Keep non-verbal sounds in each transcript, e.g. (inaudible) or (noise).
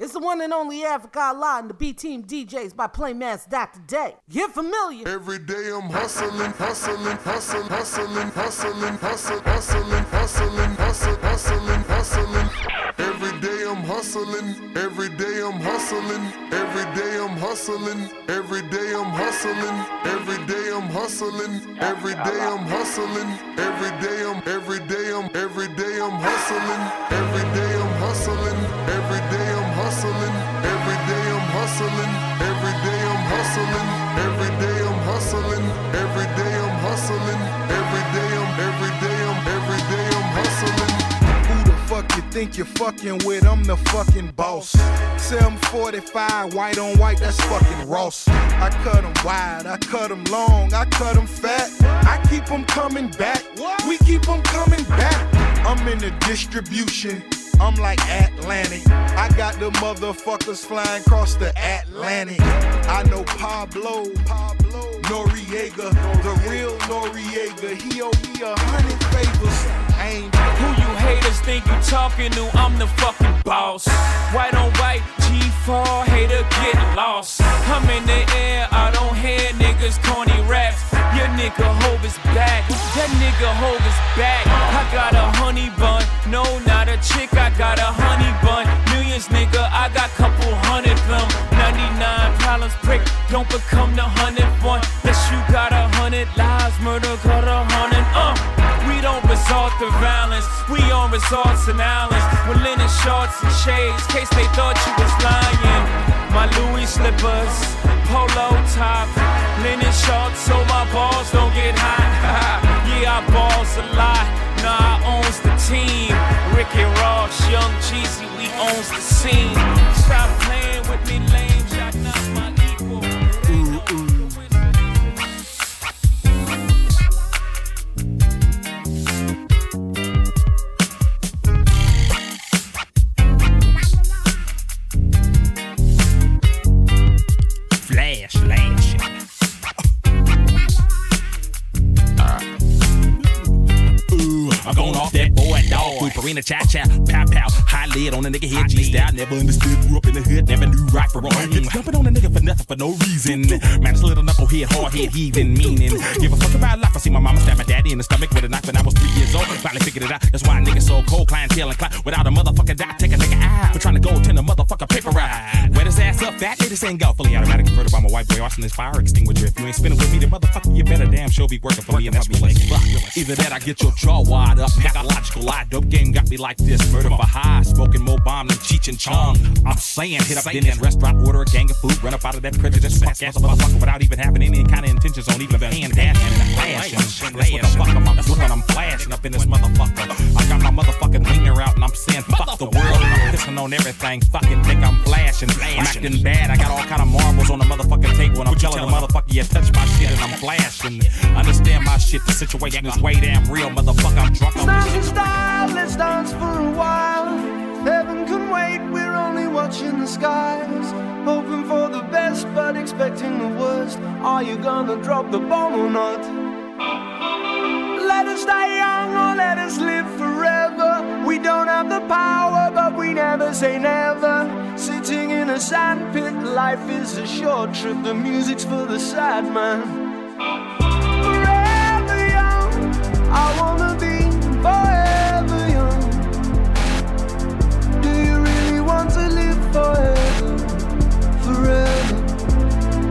It's the one and only Africa Allah and the B Team DJs by Playmaster Dr. Day. Get familiar. Every day I'm hustling, hustling, hustling, hustling, hustling, hustling, hustling, hustling, hustling, hustling, hustling. Every day I'm hustling, every day I'm hustling, every day I'm hustling, every day I'm hustling, every day I'm hustling, every day I'm hustling, every day I'm every day I'm every day I'm hustling, every day think you're fucking with? I'm the fucking boss. 745, white on white, that's fucking Ross. I cut them wide, I cut them long, I cut them fat. I keep them coming back, we keep them coming back. I'm in the distribution. I'm like Atlantic. I got the motherfuckers flying across the Atlantic. I know Pablo, Pablo, Noriega, the real Noriega. He owe me a hundred favors. Haters think you talking to? I'm the fucking boss. White on white, G4, hater get lost. I'm in the air, I don't hear niggas corny raps. Your nigga Hove is back. That nigga Hove is back. I got a honey bun. No, not a chick, I got a honey bun. Millions, nigga, I got couple hundred them. 99 problems, prick, don't become the hundred one. Yes, you got a hundred lives, murder got a hundred, uh. We don't resort to violence, we on resorts and islands with linen shorts and shades, case they thought you was lying. My Louis slippers, polo top, linen shorts so my balls don't get hot. (laughs) yeah, I balls a lot. Nah, I owns the team. Ricky Ross, Young Jeezy, we owns the scene. Stop playing with me, lame. Never understood, grew up in the hood, never knew right from wrong. Mm. Jumping on a nigga for nothing, for no reason. Man, it's a little knucklehead, hard head, heathen, meaning. Give a fuck about life. I see my mama stab my daddy in the stomach with a knife when I was three years old. Finally figured it out. That's why a nigga so cold, clientele and clout. Without a motherfucker die, take a nigga out. For trying to go attend a motherfucker. Ass up, fat lady saying go. Fully automatic converted by my white boy, Austin is fire extinguisher. If you ain't spinning with me, then motherfucker, you better damn sure be working for me, and that's me like fuck. Either that, I get your jaw wide up. Pathological lie, dope game got me like this. Murder for high, smoking more bomb than Cheech and Chong. I'm saying, hit up Denny's restaurant, order a gang of food, run up out of that prejudice, fuck ass motherfucker without even having any kind of intentions on even hand dashing and flashing. That's what the fuck I'm, what I'm flashing up in this motherfucker. I got my motherfucking wiener out and I'm saying fuck the world and I'm pissing on everything. Fucking think I'm flashing. I'm acting bad. I got all kind of marbles on the motherfucking table and I'm telling the motherfucker, yeah, touch my shit and I'm flashing. Understand my shit. The situation is way damn real, motherfucker. I'm drunk. I'm Dance in style, let's dance for a while. Heaven can wait, we're only watching the skies. Hoping for the best, but expecting the worst. Are you gonna drop the bomb or not? Let us die young or let us live forever. We don't have the power, but we never say never. Sitting in a sandpit, life is a short trip. The music's for the sad man. Forever young, I wanna be forever young. Do you really want to live forever, forever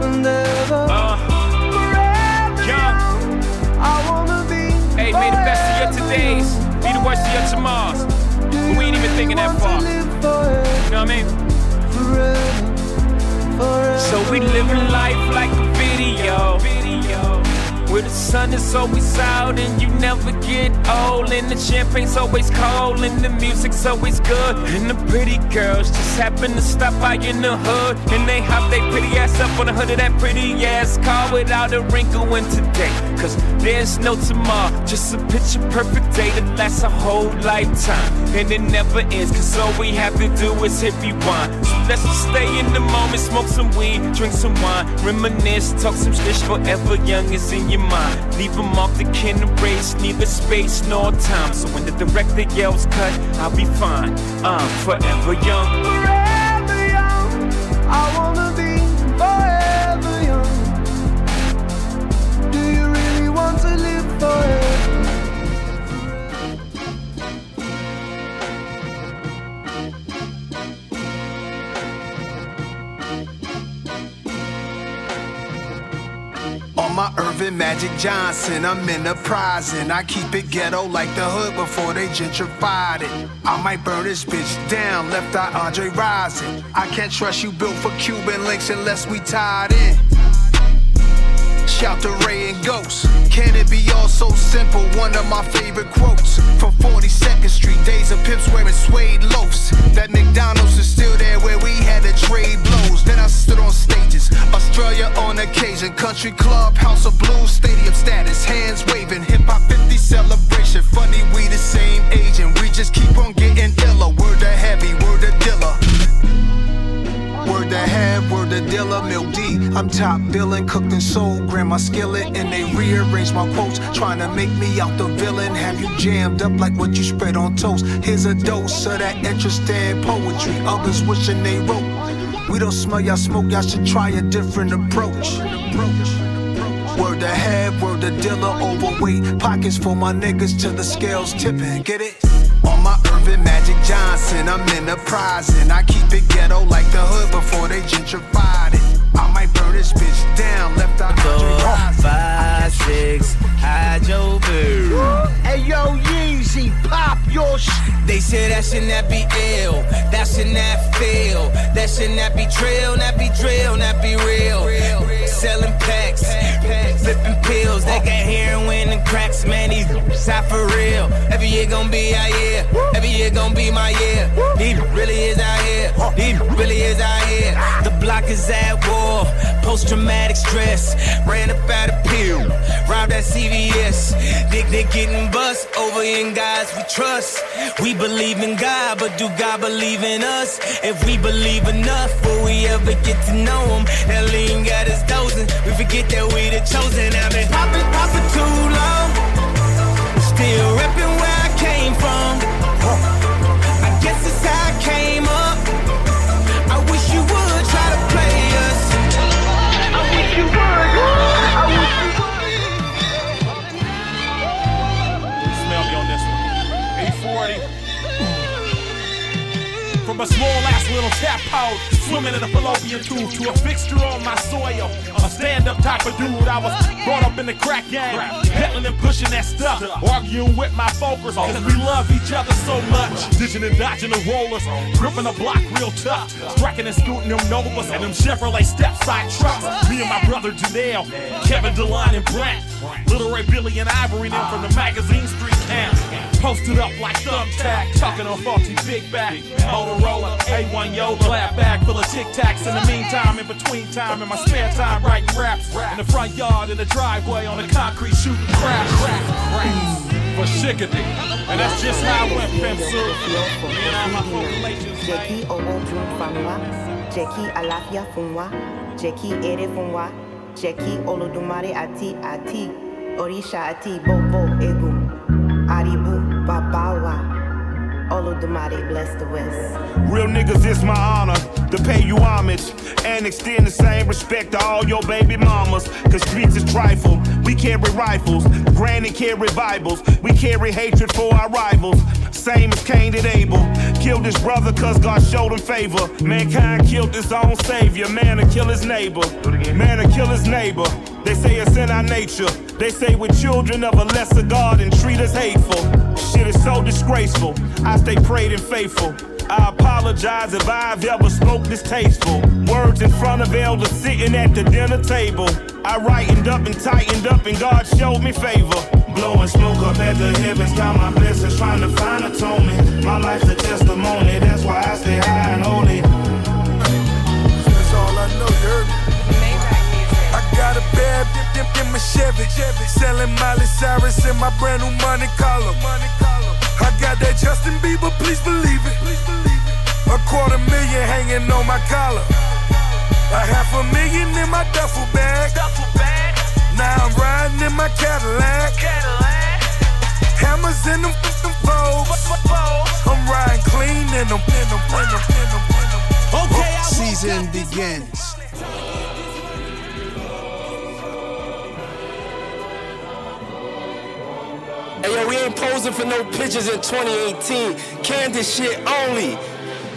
and ever? Your todays be the worst of your tomorrows. But we ain't even thinking that far. You know what I mean? So we living life like a video. Where the sun is always out and you never get old. And the champagne's always cold and the music's always good. And the pretty girls just happen to stop by in the hood. And they hop they pretty ass up on the hood of that pretty ass car without a wrinkle in today. Cause there's no tomorrow, just a picture perfect day that lasts a whole lifetime. And it never ends, cause all we have to do is hit rewind. So let's just stay in the moment, smoke some weed, drink some wine, reminisce, talk some shit forever young is in your your mind. Leave them off the kin race, neither space nor time. So when the director yells cut, I'll be fine. I'm forever young. Forever young. I wanna be forever young. Do you really want to live forever? Magic Johnson, I'm enterprising. I keep it ghetto like the hood before they gentrified it. I might burn this bitch down, left eye Andre Rison. I can't trust you built for Cuban links unless we tied in. Shout to Rae and Ghost. Can it be all so simple? One of my favorite quotes from 42nd Street. Days of pimps wearing suede loafs. That McDonald's is still there where we had to trade blows. Then I stood on stages. Australia on occasion. Country club, house of blues, stadium status. Hands waving. Hip hop 50 celebration. Funny, we the same age and we just keep on getting iller. Word to heavy, word to dilla. Word to have, word to dilla, milk D. I'm top billing, cooked and sold. Grab my skillet and they rearrange my quotes. Trying to make me out the villain. Have you jammed up like what you spread on toast? Here's a dose of that interesting poetry. Others wishing they wrote. We don't smell y'all smoke, y'all should try a different approach. Word to have, word to dilla, overweight. Pockets for my niggas till the scales tipping. Get it? My Earvin Magic Johnson, I'm enterprising. I keep it ghetto like the hood before they gentrified it. I might burn this bitch down, left out Four, five, six, hide your boo. Hey yo, Yeezy, pop your sh. They say that should not be ill, that should not feel, that should not be drill, not be drill, not be real. Selling packs, flipping pills, they got heroin and cracks, man, these (laughs) out for real. Every year gonna be our year, every year gonna be my year. He really is out here, he really is out here. The block is at war, post traumatic stress, ran up out of pill, robbed at CVS. Dick, dick getting bust over in guys we trust. We believe in God, but do God believe in us? If we believe enough, will we ever get to know him? That lean got us dozing, we forget that we the chosen. I've been popping, popping too long, still repping where I came from. From a small ass little tap out, swimming in a fallopian tube to a fixture on my soil. A stand up type of dude, I was brought up in the crack game. Peddling and pushing that stuff, arguing with my focus, cause we love each other so much. Ditching and dodging the rollers, gripping the block real tough. Striking and scooting them Novas and them Chevrolet stepside trucks. Me and my brother Janelle, Kevin DeLon and Brent. Little Ray Billy and Ivory them from the magazine street camp. Posted up like thumbtack, talking on faulty big back. Motorola, A1 Yola, glad bag full of Tic Tacs. In the meantime, in between time, in my spare time, writing raps. In the front yard, in the driveway, on the concrete, shooting crap. For Chickadee. And that's just how I went, Pimp Jeki owo jun fanwa, Jeki alafia funwa, Jeki ere funwa, Jeki olodumare ati ati, Orisha ati bobo egu, Aribu babawa, Olodumare bless the west. Real niggas, it's my honor to pay you homage and extend the same respect to all your baby mamas. Cause streets is trifle. We carry rifles, granny carry Bibles. We carry hatred for our rivals. Same as Cain and Abel. Killed his brother cause God showed him favor. Mankind killed his own savior. Man to kill his neighbor. Man to kill his neighbor. They say it's in our nature. They say we're children of a lesser God and treat us hateful. Shit is so disgraceful. I stay prayed and faithful. I apologize if I've ever spoke distasteful. Words in front of elders sitting at the dinner table. I rightened up and tightened up, and God showed me favor. Blowing smoke up at the heavens, count my blessings, trying to find atonement. My life's a testimony, that's why I stay high and holy. Dip dip in my Chevy. Selling Miley Cyrus in my brand new money column. I got that Justin Bieber, please believe it. A quarter million hanging on my collar. A half a million in my duffel bag. Now I'm riding in my Cadillac. Hammers in them, them foes. I'm riding clean in them, in them, in them, in them. Okay, I season begins. Hey yo, we ain't posing for no pictures in 2018. Candid shit only.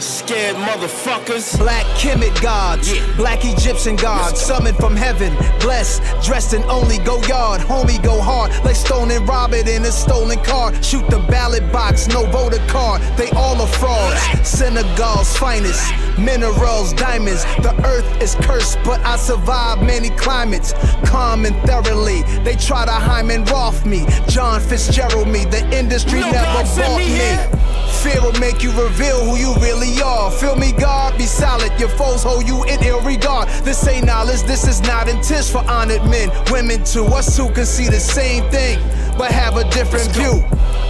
Scared motherfuckers. Black Kemet gods, Yeah. black Egyptian gods, summoned from heaven, blessed, dressed in only go yard, homie go hard, like Stone and Robert in a stolen car. Shoot the ballot box, no voter card, they all are frauds. Senegal's finest, minerals, diamonds. The earth is cursed, but I survived many climates. Calm and thoroughly, they try to Hyman Roth me, John Fitzgerald me. The industry know never bought me me. Fear will make you reveal who you really are. Feel me, God, be solid. Your foes hold you in ill regard. This ain't knowledge, this is not intent for honored men. Women too, us two can see the same thing, but have a different view.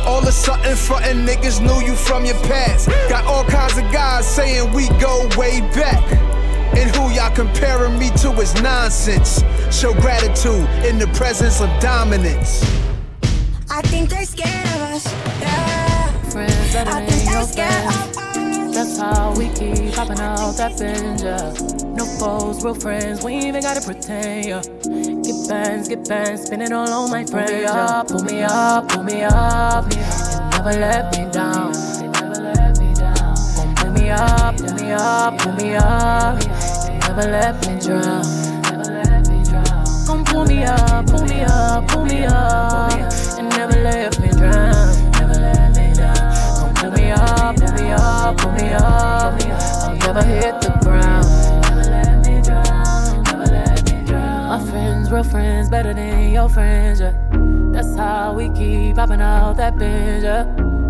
All of a sudden, frontin' niggas knew you from your past. Got all kinds of guys saying we go way back. And who y'all comparing me to is nonsense. Show gratitude in the presence of dominance. I think they're scared of us. Yeah. Friends better I than think they're scared friends. of us. That's how we keep popping out that yeah. No foes, real friends. We even gotta pretend. Yeah. Get bands, get bands, spin it all on my friends. Pull me up, pull me up, pull me up. And never let me down. Never let me down. Gon' pull me up, pull me up, pull me up. And never let me drown. Never let me drown. Gon' pull me up, pull me up, pull me up. And never let me drown. Up, pull me up. I'll never hit the ground. My friends, real friends, better than your friends, yeah. That's how we keep popping out that binge, yeah.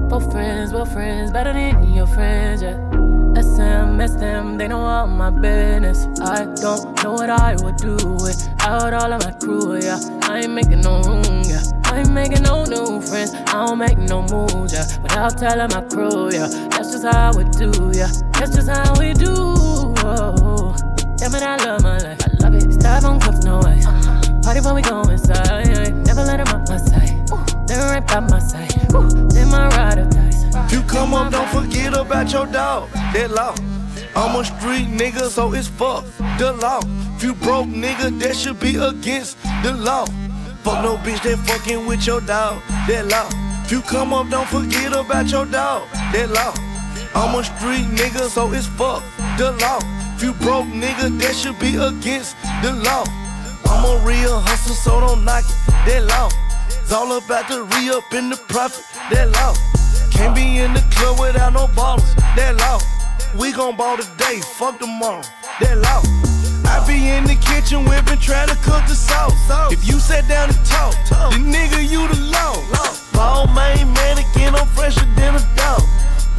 Both friends, real friends, better than your friends, yeah. SM, SM, they know all my business. I don't know what I would do without all of my crew, yeah. I ain't making no room, yeah. I ain't making no new friends. I don't make no moves, yeah. Without telling my crew, yeah. That's just how we do, yeah. That's just how we do. Oh. Damn it, I love my life. I love it. Styrofoam cups, no ice. Uh-huh. Party when we go inside. yeah. Never let 'em up my side. They're right by my side. Then my ride or dice. If you come up, don't forget about your dog. That law. I'm a street nigga, so it's fuck the law. If you broke nigga, that should be against the law. Fuck no bitch that fucking with your dog. That law. If you come up, don't forget about your dog. That law. I'm a street nigga, so it's fuck the law. If you broke nigga, that should be against the law. I'm a real hustler, so don't knock it. That law. It's all about the re up in the profit. That law. Can't be in the club without no ballers. That law. We gon' ball today, fuck tomorrow. That law. I be in the kitchen whipping, trying to cook the sauce. If you sat down and talk, the nigga you the law. Ball main mannequin, I'm fresher than a dog.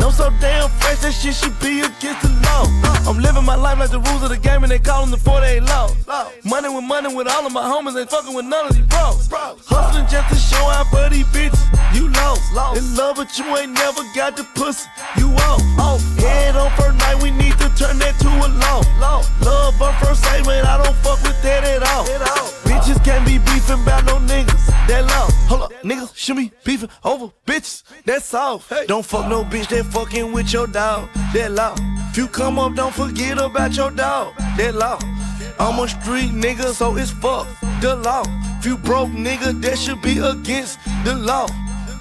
I'm so damn fresh, that shit should be against the law. I'm living my life like the rules of the game, and they call them the 48 laws. Money with money with all of my homies, ain't fucking with none of these bros. Hustling just to show out for these bitches. You lost. In love, but you ain't never got the pussy. You off. off. Head on first night, we need to turn that to a law. Love on first sight, man, I don't fuck with that at all. Bitches can't be beefing about no niggas. That law. Hold up, niggas should be beefing over bitches. That's all. Don't fuck no bitch that fucking with your dog. That law. If you come up, don't forget about your dog. That law. I'm a street nigga, so it's fuck the law. If you broke nigga, that should be against the law.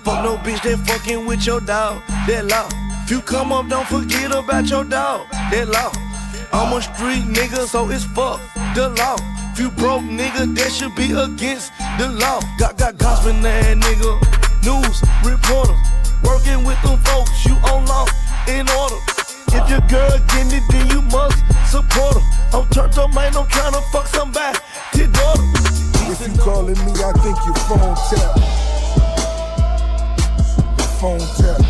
Fuck no bitch that fucking with your dog. That law. If you come up, don't forget about your dog. That law. I'm a street nigga, so it's fuck the law. If you broke nigga, that should be against the law. Got got gospel ass nigga, news reporter, working with them folks. You on law in order. If your girl getting it, then you must support her. I'm turned up, man. I'm trying to fuck somebody. Daughter. If you calling me, I think your phone tap. Phone tap.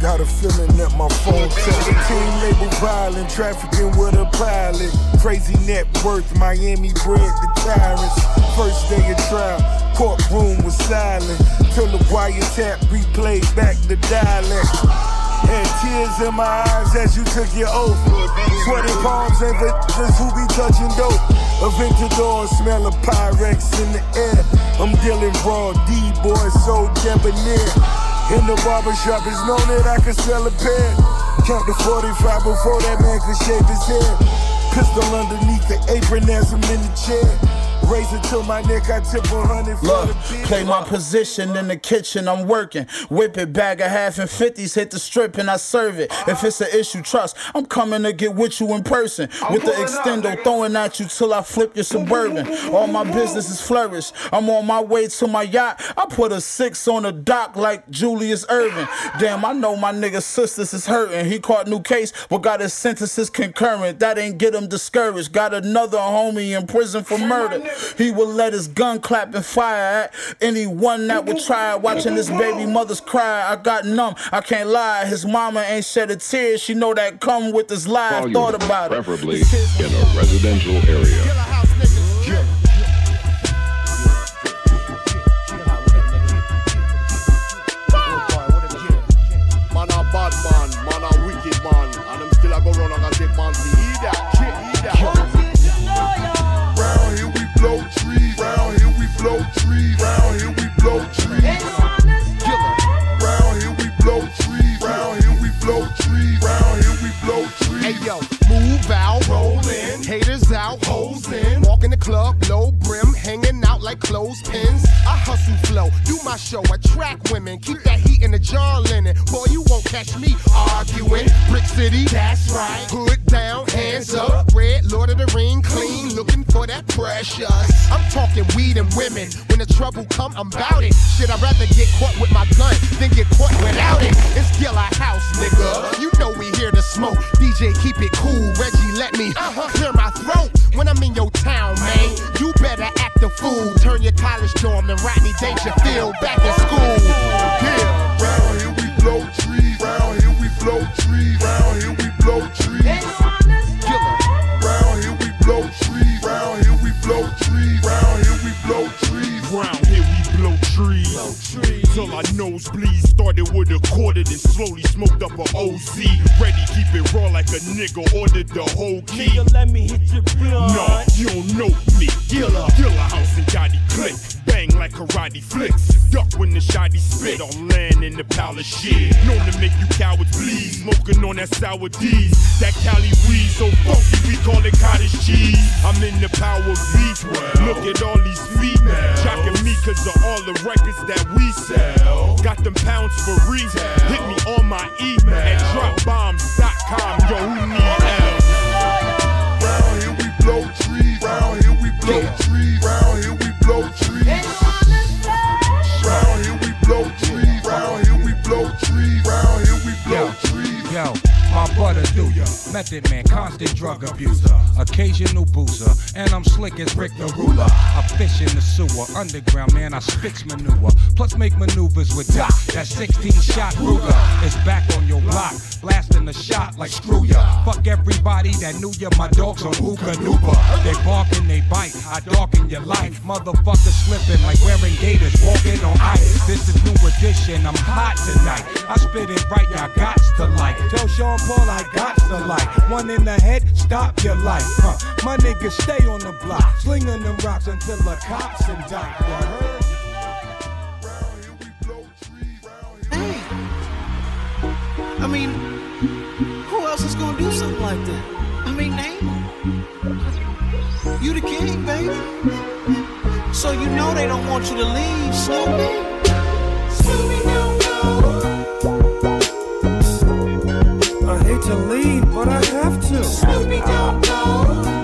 Got a feeling that my phone tap. Team label violent, trafficking with a pilot. Crazy net worth, Miami bred the tyrants. First day of trial, courtroom was silent. Till the wiretap replayed back the dialect. Had tears in my eyes as you took your oath. Sweaty palms and just who be touching dope. Aventador smell of Pyrex in the air. I'm dealing raw D-boy, so debonair. In the barbershop, it's known that I can sell a pair. Count the 45 before that man could shave his head. Pistol underneath the apron as I'm in the chair. Raise it to my neck, I tip a hundred Look, play my position in the kitchen, I'm working. Whip it, bag a half and fifties, hit the strip and I serve it. If it's an issue, trust, I'm coming to get with you in person. With the extendo, throwing at you till I flip your suburban. All my business is flourish. I'm on my way to my yacht. I put a six on the dock like Julius Erving. Damn, I know my nigga sisters is hurting. He caught new case, but got his sentences concurrent. That ain't get him discouraged. Got another homie in prison for murder. He will let his gun clap and fire at anyone that would try watching his baby mother's cry. I got numb, I can't lie. His mama ain't shed a tear. She know that come with this life. Thought about it. Preferably in a residential area. Like clothespins. I hustle flow, do my show, attract women, keep that heat in the John Lennon. Boy, you won't catch me arguing. Brick City, that's right. Hood down, hands up. Red, Lord of the Ring, clean, looking for that precious. I'm talking weed and women. When the trouble come, I'm bout it. Shit, I'd rather get caught with my gun than get caught without it. It's Gilla House, nigga. You know we here to smoke. DJ, keep it cool. Reggie, let me uh-huh, clear my throat when I'm in your town, man. You better act the fool. Turn your college dorm and Rodney Dangerfield back in school. A quarter, then slowly smoked up a OZ. Ready, keep it raw like a nigga ordered the whole key. Nigga, let me hit your blunt. Nah, you don't know me. Gilla, Gilla House and Gotti click. Like karate flicks. Duck when the shotty spit on land in the pile of shit. Known to make you cowards bleed. Smoking on that sour D's. That Cali weed so funky we call it cottage cheese. I'm in the power of beat. Look at all these feet. Jocking me cause of all the records that we sell. Got them pounds for retail. Hit me on my email at dropbombs.com. Yo, who need help? Round here we blow trees. Round here we blow trees. Round here we blow trees. Method man, constant drug abuser, occasional boozer, and I'm slick as Rick the Ruler. I fish in the sewer, underground man, I spits manure, plus make maneuvers with Doc. That 16 shot Ruger is back on your block, blasting the shot like screw ya. Fuck everybody that knew ya, my dogs on hookah nooba. They bark and they bite, I darken your life. Motherfuckers slipping like wearing gators, walking on ice. This is new edition, I'm hot tonight. I spit it right, y'all got to like. Tell Sean Paul I got to like. One in the head, stop your life. Huh. My niggas stay on the block, slinging them rocks until the cops indict. You heard? I mean, who else is gonna do something like that? I mean, name. You the king, baby. So you know they don't want you to leave, Snoopy. Snoopy, hate to leave, but I have to. Snoopy, don't go.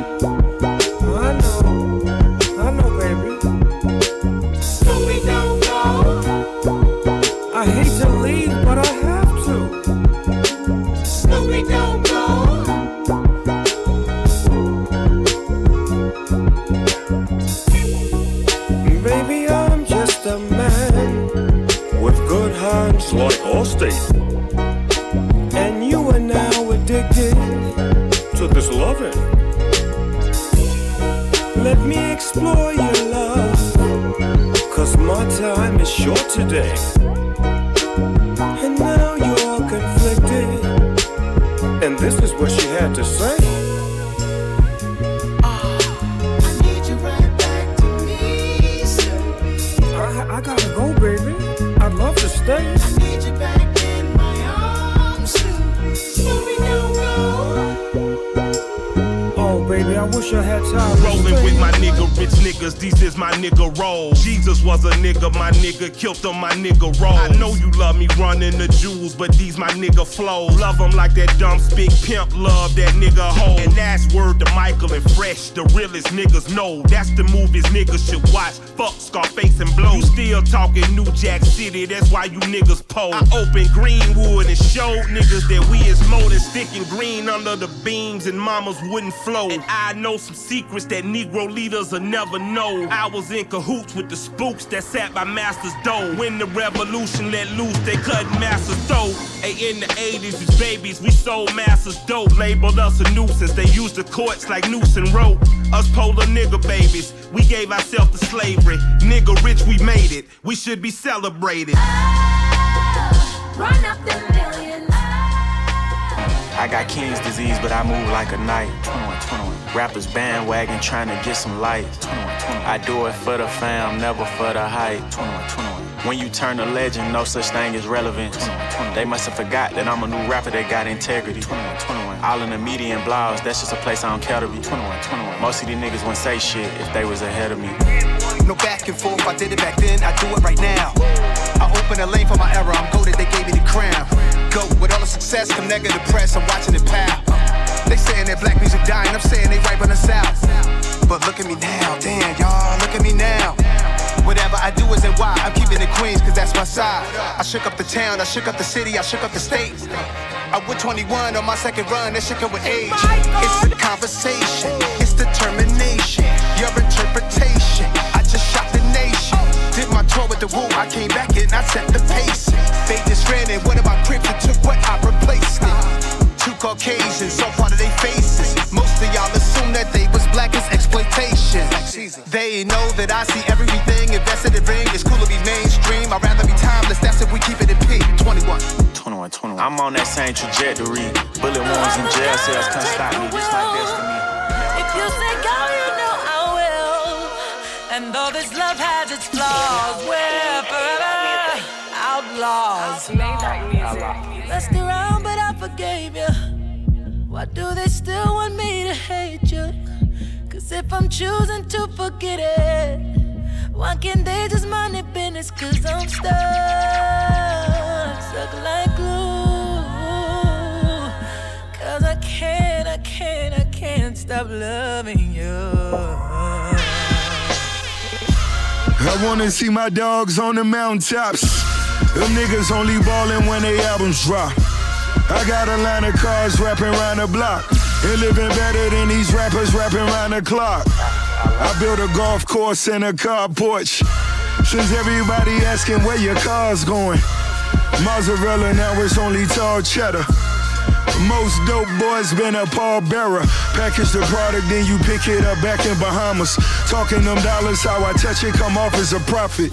Killed him, my nigga roll. I know you love me running the jewels, but these my nigga flow. Love him like that dumb big pimp, love that nigga hoe. And that's word to Michael and Fresh, the realest niggas know. That's the movies niggas should watch. Fuck Scarface and Blow. You still talking New Jack City, that's why you niggas pose. I opened Greenwood and showed niggas that we is more than sticking green under the beams and mama's wouldn't flow. And I know some secrets that Negro leaders will never know. I was in cahoots with the spooks that sat by Master's door. When the revolution let loose, they cut Master's throat. Hey, in the 80s, as babies, we sold Master's dope. Labeled us a nuisance. They used the courts like noose and rope. Us polar nigga babies, we gave ourselves to slavery. Nigga rich, we made it. We should be celebrated. Oh, run up the millions. I got King's disease, but I move like a knight. 21, 21. Rappers bandwagon trying to get some light. 21, 21. I do it for the fam, never for the hype. 21, 21. When you turn a legend, no such thing as relevance. 21, 21. They must have forgot that I'm a new rapper that got integrity. 21, 21. All in the media and blogs, that's just a place I don't care to be. 21, 21. Most of these niggas wouldn't say shit if they was ahead of me. No back and forth, I did it back then, I do it right now. I open a lane for my era, I'm goaded, they gave me the crown. Go with all the success, come negative press, I'm watching it pow. They saying that black music dying, I'm saying they right on the south. But look at me now, damn, y'all, look at me now. Whatever I do isn't why, I'm keeping it Queens, cause that's my side. I shook up the town, I shook up the city, I shook up the state. I went 21 on my second run, that shit come with age. It's a conversation, it's determination, your interpretation. I just shot the nation. Did my tour with the woo, I came back and I set the pace. They just ran in, one of my crips and took what I replaced it. Two Caucasians, so part of their faces. Most of y'all assume that they was black as exploitation. They know that I see everything invested in ring. It's cool to be mainstream. I'd rather be timeless, that's if we keep it in P. 21. 21, 21. I'm on that same trajectory. Bullet wounds and jail cells can't stop me. This my destiny. If you say go, you know I will. And though this love has its flaws, we're forever outlaws. Messed around, but I forgave you. Why do they still want me to hate you? Cause if I'm choosing to forget it, why can't they just mind their business? Cause I'm stuck, stuck like glue. Cause I can't, I can't, I can't stop loving you. I wanna see my dogs on the mountaintops. Them niggas only ballin' when they albums drop. I got a line of cars rapping around the block. And living better than these rappers rapping around the clock. I built a golf course and a car porch. Since everybody asking where your car's going. Mozzarella, now it's only tall cheddar. Most dope boys been a pallbearer. Package the product, then you pick it up back in Bahamas. Talking them dollars, how I touch it, come off as a profit.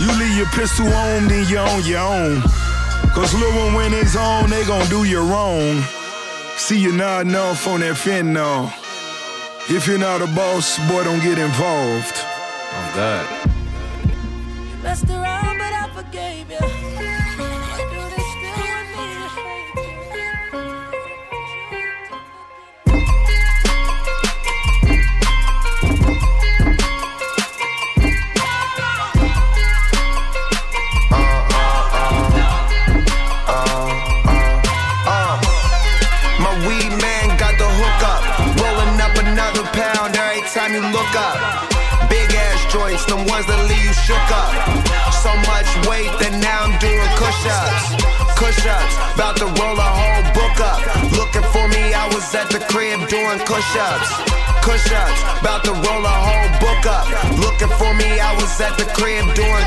You leave your pistol on, then you on your own. Cause little one when it's on, they gon' do you wrong. See you nodding off on that fentanyl. If you're not a boss, boy, don't get involved. Oh God. Ass joints, the ones that leave you shook up. So much weight that now I'm doing push ups. Push ups, about to roll a whole book up. Looking for me, I was at the crib doing push ups. Push ups, about to roll a whole book up. Looking for me, I was at the crib doing.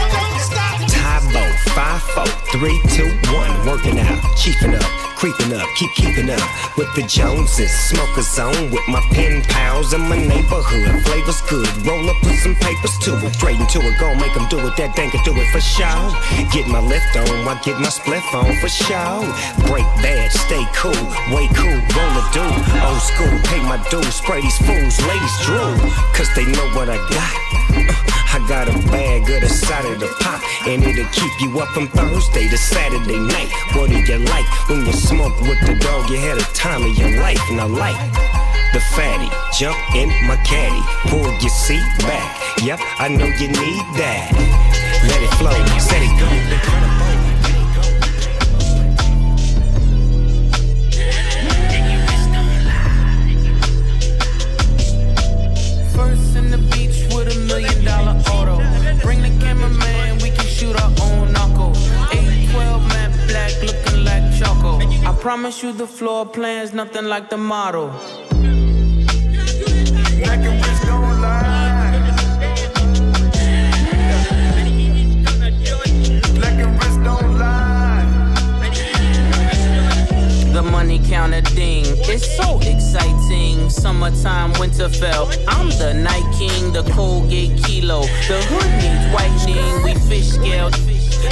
Tybo, 5, 4, 3, 2, 1. Working out, chiefing up, creeping up, keep keeping up with the Joneses. Smoke a zone with my pen pals in my neighborhood. Flavors good, roll up, put some papers to it. Straight into it, gon' make them do it. That dang can do it for show. Get my lift on, I get my spliff on for show. Break bad, stay cool, way cool, roll a do. Old school, pay my dues, spray these fools, ladies drool. Cause they know what I got. Uh, I got a bag of the side of the pop, and it'll keep you up from Thursday to Saturday night. What do you like when you smoke with the dog? You had a time of your life, and I like the fatty. Jump in my caddy, pull your seat back. Yep, I know you need that. Let it flow, set it go. Promise you the floor plan's nothing like the model. The money counter ding, it's so exciting. Summertime, Winterfell. I'm the night king, the Colgate kilo. The hood needs whitening, we fish scaled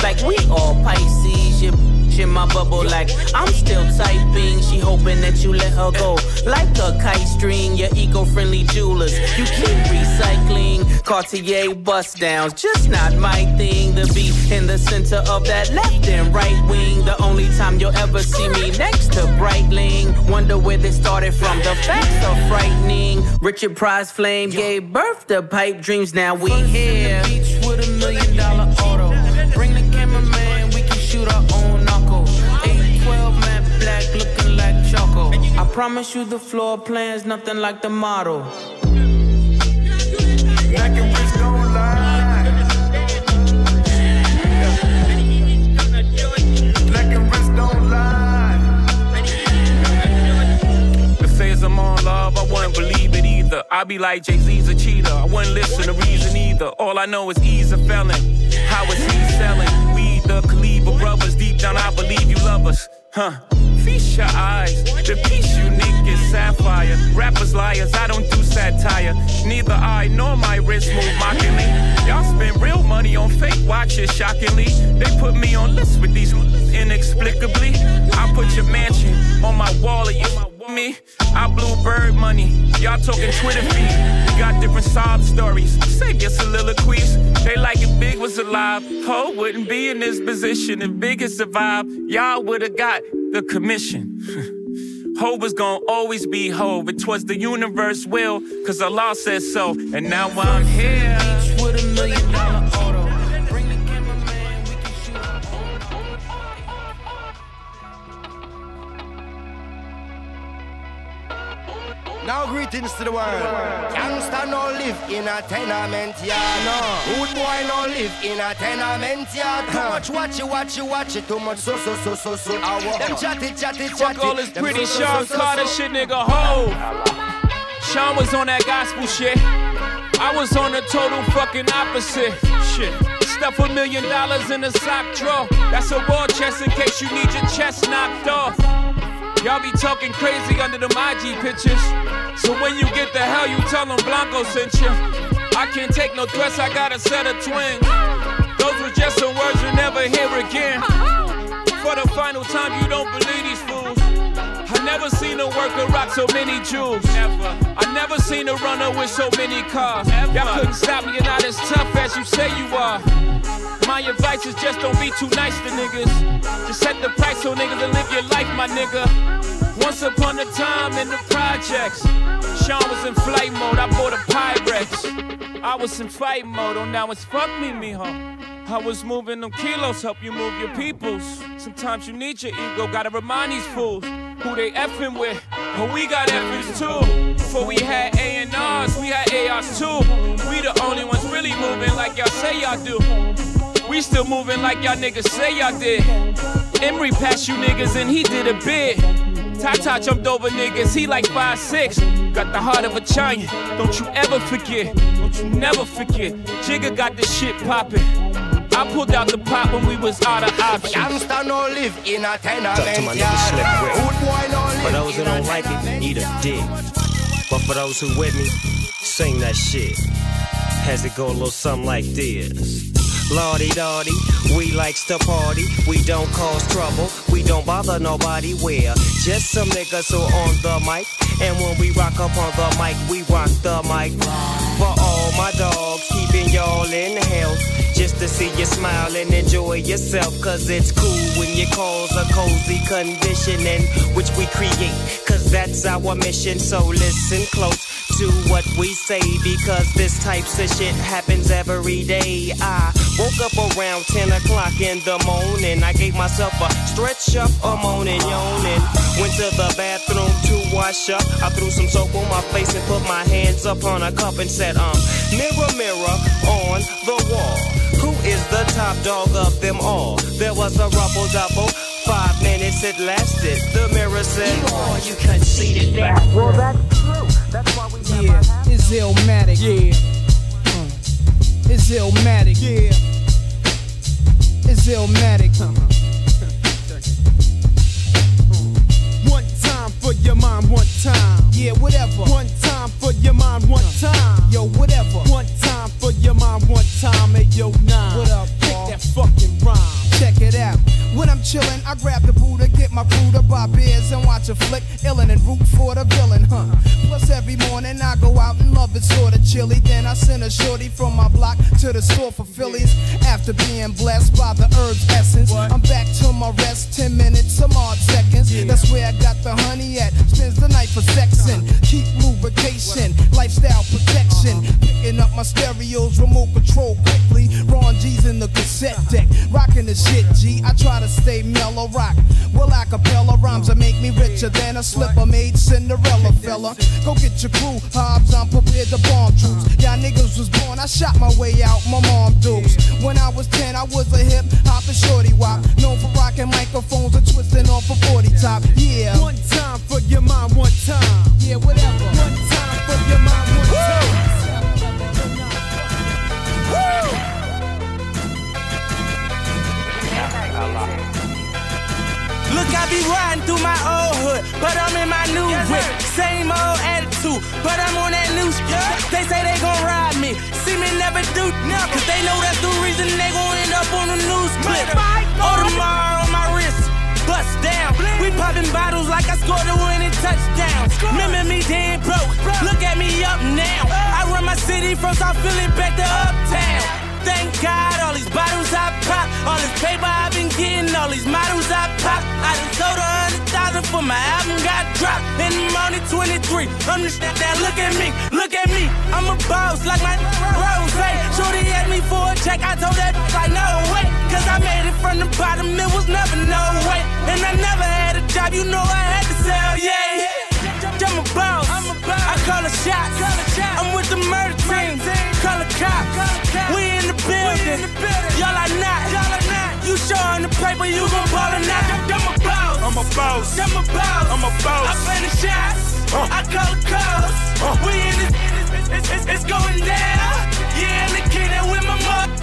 like we all Pisces. You in my bubble like I'm still typing. She hoping that you let her go. Like a kite string, your eco-friendly jewelers. You keep recycling. Cartier bust downs, just not my thing. To be in the center of that left and right wing. The only time you'll ever see me next to Breitling. Wonder where this started from. The facts are frightening. Richard Price Flame gave birth to pipe dreams. Now we here. Beach with a million dollar auto. Promise you the floor plan's nothing like the model. Black and rich don't lie. Black and rich don't lie. They say I'm on love, I wouldn't believe it either. I be like Jay Z's a cheater, I wouldn't listen to reason either. All I know is he's a felon. How is he selling? We the Kaliber brothers, deep down I believe you love us. Huh? Feast your eyes. The piece unique is sapphire. Rappers liars, I don't do satire. Neither I nor my wrist move mockingly. Y'all spend real money on fake watches, shockingly. They put me on lists with these inexplicably. I put your mansion on my wall, of you me? I blew bird money. Y'all talking Twitter feed. We got different sob stories. Save your soliloquies. They like if Big was alive. Ho wouldn't be in this position if Big had survived. Y'all would've got the commission. (laughs) Ho was gonna always be Hove. It was the universe will, cause Allah said so. And now I'm here. Each with a million dollar auto. Now greetings to the world. Gangsta no live in a tenement yard. No. Good boy no live in a tenement yard. Too much watch it, watch it, watch it. Too much so so so so so. Them chatty chatty chatty. Fuck all this pretty Sean Carter shit, nigga. Ho. Sean was on that gospel shit. I was on the total fucking opposite shit. Stuff a million dollars in a sock drawer. That's a war chest in case you need your chest knocked off. Y'all be talking crazy under the IG pictures. So when you get the hell, you tell them Blanco sent you. I can't take no threats, I got a set of twins. Those were just some words you'll never hear again. For the final time, you don't believe these fools. I never seen a worker rock so many jewels. Never. I never seen a runner with so many cars. Y'all couldn't stop me, you're not as tough as you say you are. My advice is just don't be too nice to niggas. Just set the price so niggas and live your life, my nigga. Once upon a time in the projects, Sean was in flight mode. I bought a Pyrex. I was in fight mode. Oh, now it's fuck me, mijo. I was moving them kilos, help you move your peoples. Sometimes you need your ego, gotta remind these fools who they effing with. But we got effings too. Before we had A&Rs, we had ARs too. We the only ones really moving like y'all say y'all do. We still moving like y'all niggas say y'all did. Emery passed you niggas and he did a bit. Tata jumped over niggas, he like five six. Got the heart of a giant, don't you ever forget. Don't you never forget. Jigga got this shit poppin'. I pulled out the pot when we was out of options. Youngster no live in a tenement Talk to my nigga Slick Rick. For those who don't like it, eat a dick. But for those who with me, sing that shit. Has it go a little something like this? Lordy Lordy, we likes to party. We don't cause trouble. We don't bother nobody. We're just some niggas who on the mic. And when we rock up on the mic, we rock the mic. For all my dogs, keeping y'all in health. Just to see you smile and enjoy yourself. Cause it's cool when you cause a cozy condition in which we create. Cause that's our mission. So listen close to what we say because this types of shit happens every day. I woke up around 10 o'clock in the morning. I gave myself a stretch up, a moaning, yawning. Went to the bathroom to wash up. I threw some soap on my face and put my hands up on a cup and said, um, mirror, mirror on the wall. Who is the top dog of them all? There was a ruffle double. Five minutes it lasted. The mirror said, You are, you conceited bastard. Well, that's true. That's why we Yeah, it's Illmatic. Yeah. Uh, It's Illmatic. Yeah. It's Illmatic. (laughs) One time for your mind, one time. Yeah, whatever. One time for your mind, one time. Yo, whatever. One time for your mind, one time. Hey, yo, nine. What up, Paul? that fucking rhyme. Check it out. When I'm chillin', I grab the Buddha, get my crew to buy beers and watch a flick, illin' and root for the villain, huh? Plus every morning I go out and love it sorta chilly. Then I send a shorty from my block to the store for Phillies. After being blessed by the herbs essence, I'm back to my rest. Ten minutes, some odd seconds. That's where I got the honey at. Spends the night for sexin', uh-huh. keep lubrication, lifestyle protection. Picking up my stereos, remote control quickly. Ron G's in the cassette deck, rocking the shit. G, I try to stay mellow rock. Well, acapella rhymes that make me richer than a slipper made Cinderella fella. Go get your crew, Hobbs, I'm prepared to bomb troops. Y'all niggas was born, I shot my way out, my mom dukes. When I was 10, I was a hip hop and shorty wop. Known for rocking microphones and twisting off a 40 top. Yeah. One time for your mind, one time. Yeah, whatever. One time Look, I be riding through my old hood, but I'm in my new whip. Same old attitude, but I'm on that new shit. They say they gon' ride me, see me never do nothing. Cause they know that's the reason they gon' end up on the news clip. My wrist, bust down. We popping bottles like I scored a winning touchdown. Remember me dead broke, look at me up now. I run my city from South Philly back to Uptown. God, all these bottles I pop, all this paper I've been getting, all these models I pop. I just sold a hundred thousand for my album got dropped. And I'm only 23. I'm just that, that look at me, look at me. I'm a boss like my rose. Shorty asked me for a check, I told that like no way. Cause I made it from the bottom, it was never no way. And I never had a job, you know I had to sell, yeah. I'm a boss, I call a shot. I'm with the murder team, call a cop. We in the building, y'all are not. You showing the paper, you gon' ball or not. I'm a boss, I'm a boss. I'm a boss. I'm a boss. I play the shots, I call the calls. We in this, it's, it's, it's, going down. Yeah, and the kid that with my mother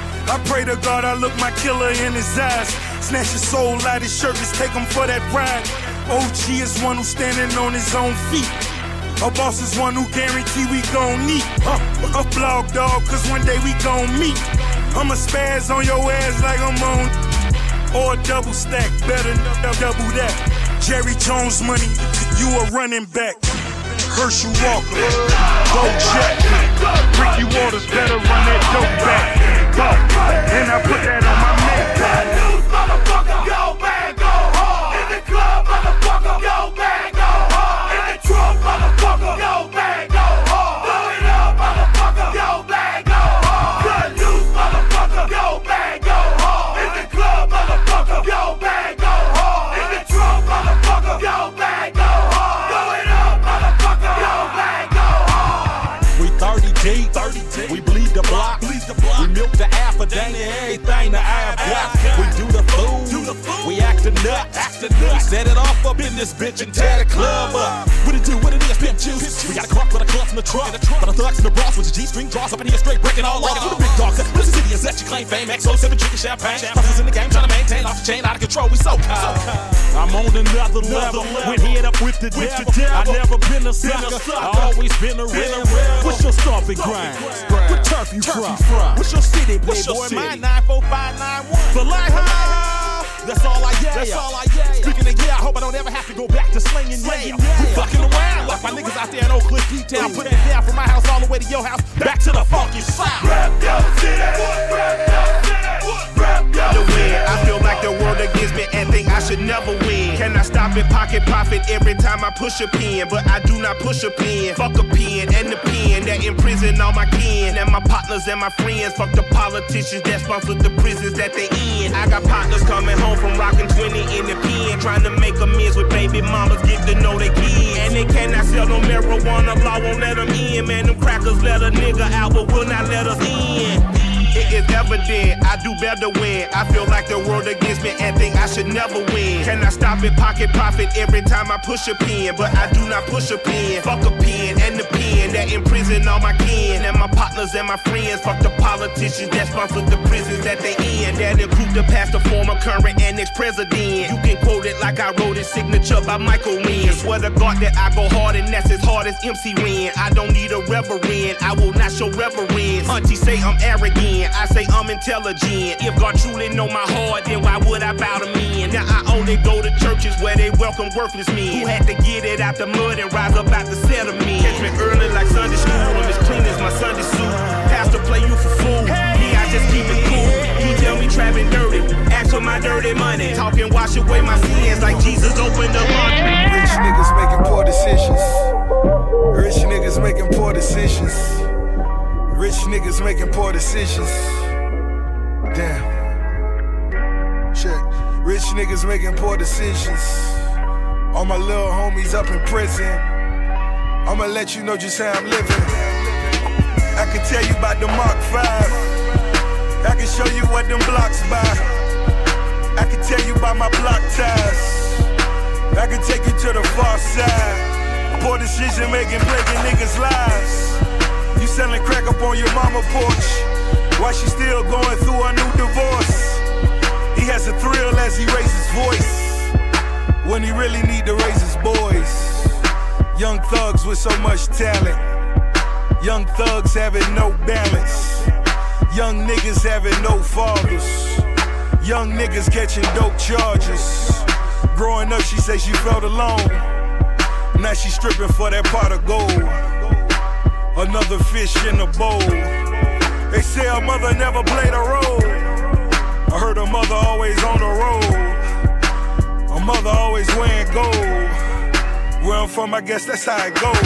I pray to God I look my killer in his eyes. Snatch his soul out his shirt, just take him for that ride. OG is one who's standing on his own feet. A boss is one who guarantee we gon' meet. A blog dog, cause one day we gon' meet. I'ma spaz on your ass like I'm on or double stack, better double that. Jerry Jones money, you a running back. Herschel Walker, Bo Jackson, Ricky Waters better run that dope back. And I put that on my we act a nut. We set it off up in this bitch and tear the club up. What it do, what it is, pimp juice. We got a crop with a club in the truck. But a thugs in the bras with the G-string draws up in here straight breaking all off. For the big dogs, this the city is that you claim fame. XO sipping drinking champagne. Hustlers in the game trying to maintain off the chain out of control. We so cold. I'm on another level. When head up with the devil. I never been a sucker. I always been a rebel. What's your stomping grind? What turf you from? What's your city, playboy? Mine 94591. The lighthouse. That's all I yeah. That's all I. Speaking of yeah, I hope I don't ever have to go back to slinging yeah. We fucking around like my niggas out there in Oak Cliff, D-Town. Put that down from my house all the way to your house, back to the funky south. Rap your city. Rap your city. Rap to win. I feel like the world against me and think I should never win. Can I stop it, pocket profit every time I push a pen? But I do not push a pen. Fuck a pen and the pen that imprison all my kin. And my partners and my friends. Fuck the politicians that sponsor the prisons that they in. I got partners coming home from rocking 20 in the pen. Trying to make amends with baby mamas, get to know their kids. And they cannot sell no marijuana, law won't let them in. Man, them crackers let a nigga out, but will not let us in. It is evident I do better when I feel like the world against me and think I should never win. Can I stop it, pocket profit every time I push a pen? But I do not push a pen. Fuck a pen and the pen that imprison all my kin and my partners and my friends. Fuck the politicians that sponsor the prisons that they in. That include the past, the former, current, and ex-president. You can quote it like I wrote it, signature by Michael Ren. Swear to God that I go hard and that's as hard as MC Ren. I don't need a reverend, I will not show reverence. Auntie say I'm arrogant. I say I'm intelligent. If God truly know my heart, then why would I bow to men? Now I only go to churches where they welcome worthless men who had to get it out the mud and rise up out the sediment. Catch me early like Sunday school. I'm as clean as my Sunday suit. Pastor play you for fool. Me, I just keep it cool. He tell me trapping dirty. Ask for my dirty money. Talking wash away my sins like Jesus opened the laundry. Rich niggas making poor decisions. Rich niggas making poor decisions. Rich niggas making poor decisions. Damn. Check. Rich niggas making poor decisions. All my little homies up in prison. I'ma let you know just how I'm living. I can tell you about the Mark 5. I can show you what them blocks buy. I can tell you about my block ties. I can take you to the far side. Poor decision making, breaking niggas' lives. Selling crack up on your mama porch. While she still going through a new divorce. He has a thrill as he raises voice. When he really need to raise his boys. Young thugs with so much talent. Young thugs having no balance. Young niggas having no fathers. Young niggas catching dope charges. Growing up, she say she felt alone. Now she stripping for that pot of gold. Another fish in the bowl. They say a mother never played a role. I heard a mother always on the road. A mother always wearing gold. Where I'm from, I guess that's how it goes.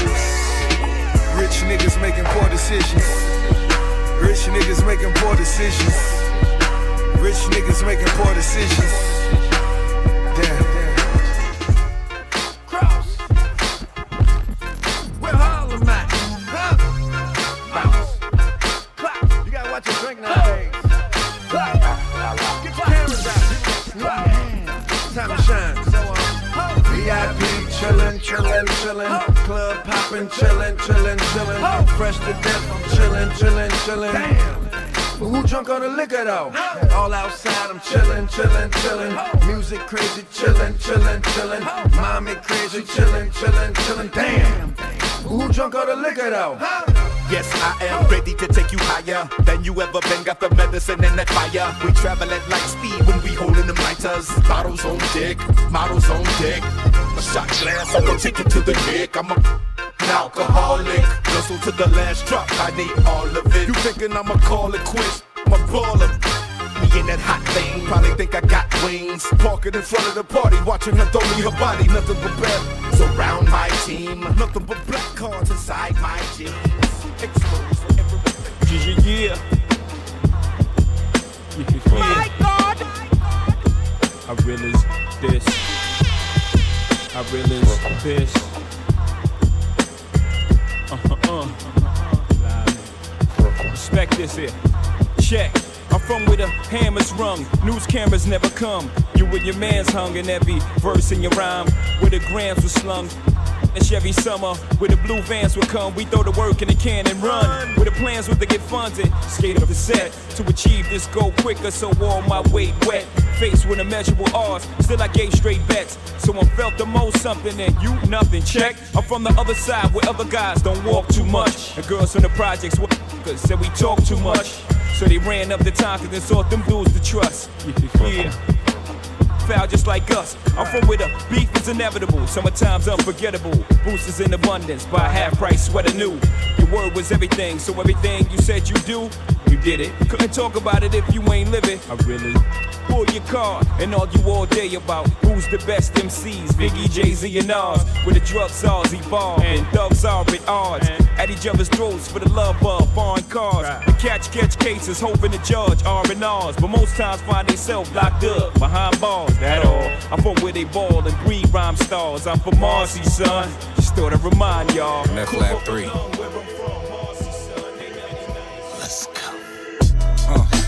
Rich niggas making poor decisions. Rich niggas making poor decisions. Rich niggas making poor decisions. Drunk on the liquor though? All outside, I'm chillin', chillin', chillin'. Music crazy, chillin', chillin', chillin'. Mommy crazy, chillin', chillin', chillin'. Damn. Who drunk on the liquor though? Yes, I am ready to take you higher than you ever been. Got the medicine and that fire. We travel at light speed when we holding them lighters. Bottles on dick, models on dick. A shot glass, I'm gonna take it to the neck. I'm a alcoholic. Hustle to the last drop, I need all of it. You thinking I'ma call it quits? I'm a baller. Me in that hot thing, probably think I got wings. Parking in front of the party, watching her throw me her body. Nothing but bad surround my team. Nothing but black cards inside my jeans. Exposed for everything. Yeah, yeah. My God! I realize this. I realize this. Uh-huh. Respect this here. Check. I'm from where the hammers rung, news cameras never come. You and your man's hung in every verse in your rhyme, where the grams were slung. A Chevy summer where the blue vans would come. We throw the work in the can and run. Where the plans were to get funded, skate up the set to achieve this goal quicker. So all my weight wet, faced with immeasurable odds. Still I gave straight bets. So I felt the most something and you nothing. Check. I'm from the other side where other guys don't walk too much. And girls from the projects were said we talk too much. So they ran up the time and sought them dudes to trust. (laughs) Yeah foul just like us. I'm from where the beef is inevitable, summertime's unforgettable. Boosters in abundance, buy half price sweater new. Your word was everything, so everything you said you do, you did it. Couldn't talk about it if you ain't living. I really pull your card and argue all day about who's the best MCs. Biggie, Jay Z, and Nas. Where the drug czars evolve and thugs are at odds. At each other's throats for the love of foreign cars. The catch catch cases, hoping the judge R and R's. But most times find themselves locked up behind bars. That all. I'm from where they ball and breed rhyme stars. I'm from Marcy, son. Just thought I'd remind y'all. Meth Lab 3.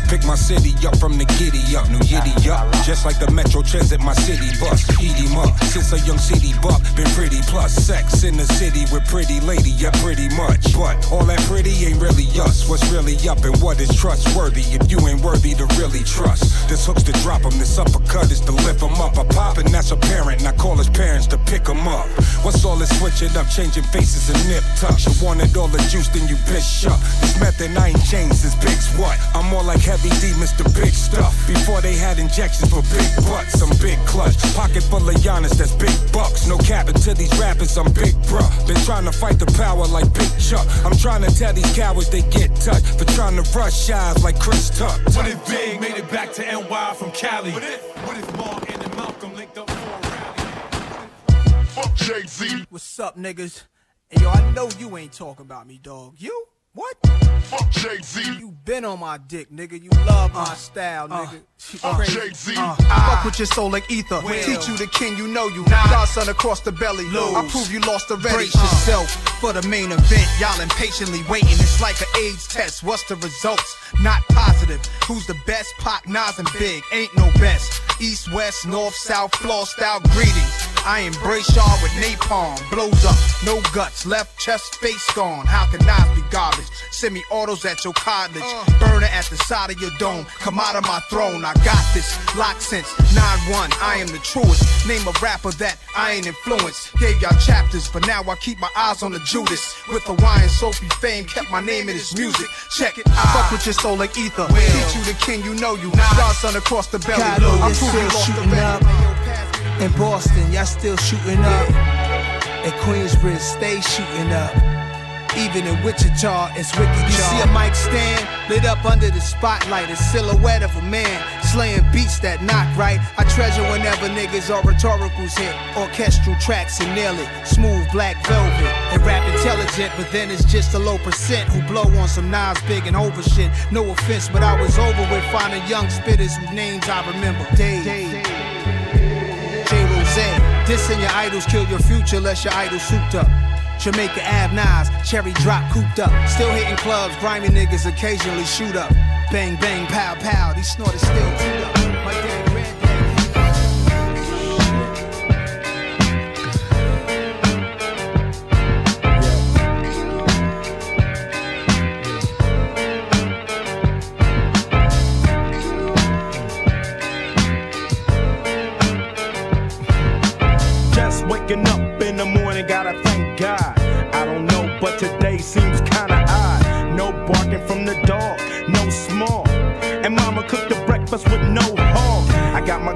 Pick my city up from the giddy up, new yiddy up. Just like the Metro Transit, my city bus. Eat him up. Since a young city buck, been pretty plus. Sex in the city with pretty lady, yeah, pretty much. But all that pretty ain't really us. What's really up and what is trustworthy if you ain't worthy to really trust? This hook's to drop him, this uppercut is to lift him up. A pop and that's apparent. Now call his parents to pick him up. What's all this switching up, changing faces and nip tucks? You wanted all the juice, then you bitch up. This method I ain't changed since Big's what? I'm more like heavy D, Mr. Big Stuff. Before they had injections for big butts, I'm big clutch. Pocket full of Giannis, that's big bucks. No cap to these rappers, I'm big bruh. Been trying to fight the power like Big Chuck. I'm trying to tell these cowards they get touched for trying to rush eyes like Chris Tuck. What if Big made it back to NY from Cali? What if, what if Martin and Malcolm linked up for a rally? Fuck Jay-Z. What's up, niggas? And yo, I know you ain't talking about me, dog. You? What? Fuck Jay-Z. You been on my dick, nigga. You love my uh, style, uh, nigga. You Fuck. Jay-Z. Uh, ah. Fuck with your soul like ether. Will. Teach you the king, you know you. Nah. Godson across the belly. Lose. I prove you lost already. Brace uh. yourself for the main event. Y'all impatiently waiting. It's like an AIDS test. What's the results? Not positive. Who's the best? Pac, Nas, and Big. Ain't no best. East, west, north, south, floor style greetings. I embrace y'all with napalm. Blows up, no guts, left chest, face gone. How can I be garbage? Send me autos at your cottage. Uh. Burner at the side of your dome. Come out of my throne. I got this. Locked since 9-1. I am the truest. Name a rapper that I ain't influenced. Gave y'all chapters, but now I keep my eyes on the Judas. With the wine, Sophie fame, kept my name in his music. Check it. I fuck with your soul like ether. Teach you the king, you know you. Godson across the belly. Kyle, I you're prove you still In Boston, y'all still shooting up. In Queensbridge, stay shooting up. Even in Wichita, it's wicked. You see a mic stand lit up under the spotlight, a silhouette of a man slaying beats that knock right. I treasure whenever niggas or rhetoricals hit orchestral tracks and nail it. Smooth black velvet and rap intelligent, but then it's just a low percent who blow on some Nas big and over shit. No offense, but I was over with finding young spitters whose names I remember. Dave. J. Rose. Dissing your idols kill your future unless your idol souped up. Jamaica Ave Nas, cherry drop cooped up. Still hitting clubs, grimy niggas occasionally shoot up. Bang, bang, pow, pow, these snorters still up.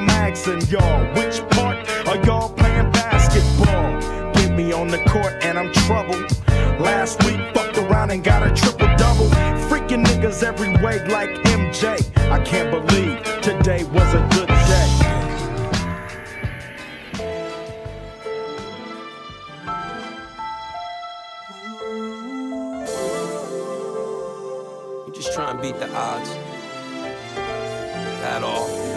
I'm asking y'all, which part are y'all playing basketball? Get me on the court and I'm troubled. Last week, fucked around and got a triple double. Freaking niggas every way like MJ. I can't believe today was a good day. just try and beat the odds. At all.